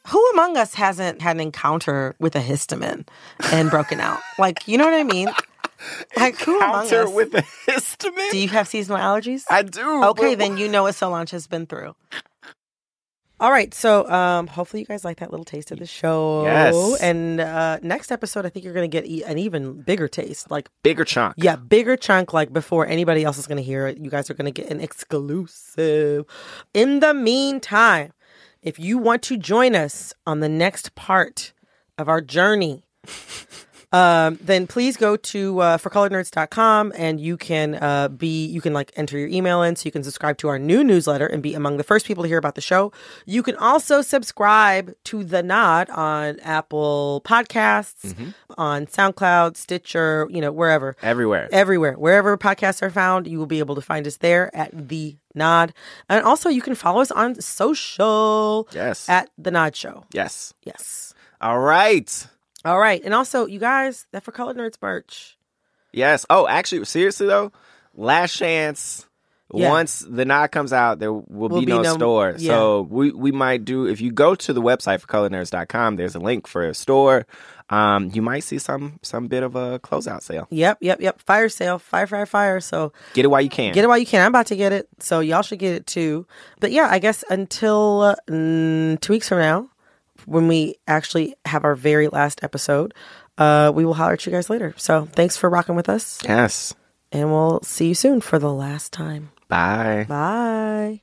Speaker 3: Who among us hasn't had an encounter with a histamine and broken out? [laughs] Like, you know what I mean? Like, who among
Speaker 2: Encounter
Speaker 3: us?
Speaker 2: with a histamine?
Speaker 3: Do you have seasonal allergies?
Speaker 2: I do.
Speaker 3: Okay,
Speaker 2: but-
Speaker 3: then you know what Solange has been through. All right, so um, hopefully you guys like that little taste of the show.
Speaker 2: Yes.
Speaker 3: And uh, next episode, I think you're going to get e- an even bigger taste, like
Speaker 2: Bigger chunk.
Speaker 3: yeah, bigger chunk. Like before anybody else is going to hear it, you guys are going to get an exclusive. In the meantime, if you want to join us on the next part of our journey, um, then please go to uh, forcolorednerds.com and you can uh, be you can like enter your email in so you can subscribe to our new newsletter and be among the first people to hear about the show. You can also subscribe to the Nod on Apple Podcasts, on SoundCloud, Stitcher, you know wherever,
Speaker 2: Everywhere.
Speaker 3: everywhere, wherever podcasts are found, you will be able to find us there at the Nod, and also you can follow us on social.
Speaker 2: Yes.
Speaker 3: at the Nod Show.
Speaker 2: Yes.
Speaker 3: Yes.
Speaker 2: All right.
Speaker 3: All right, and also you guys that for Colored Nerds merch.
Speaker 2: Yes. Oh, actually, seriously though, last chance.
Speaker 3: Yeah.
Speaker 2: Once the nod comes out, there will,
Speaker 3: Will
Speaker 2: be,
Speaker 3: be
Speaker 2: no,
Speaker 3: no-
Speaker 2: store.
Speaker 3: yeah.
Speaker 2: So we, we might do if you go to the website for colornerds.com, there's a link for a store. Um, you might see some some bit of a closeout sale.
Speaker 3: Yep, yep, yep. Fire sale, fire, fire, fire. So
Speaker 2: Get it while you can.
Speaker 3: get it while you can. I'm about to get it, so y'all should get it too. But yeah, I guess until uh, mm, two weeks from now, when we actually have our very last episode, uh, we will holler at you guys later. So thanks for rocking with us,
Speaker 2: Yes.
Speaker 3: and we'll see you soon for the last time.
Speaker 2: Bye.
Speaker 3: Bye.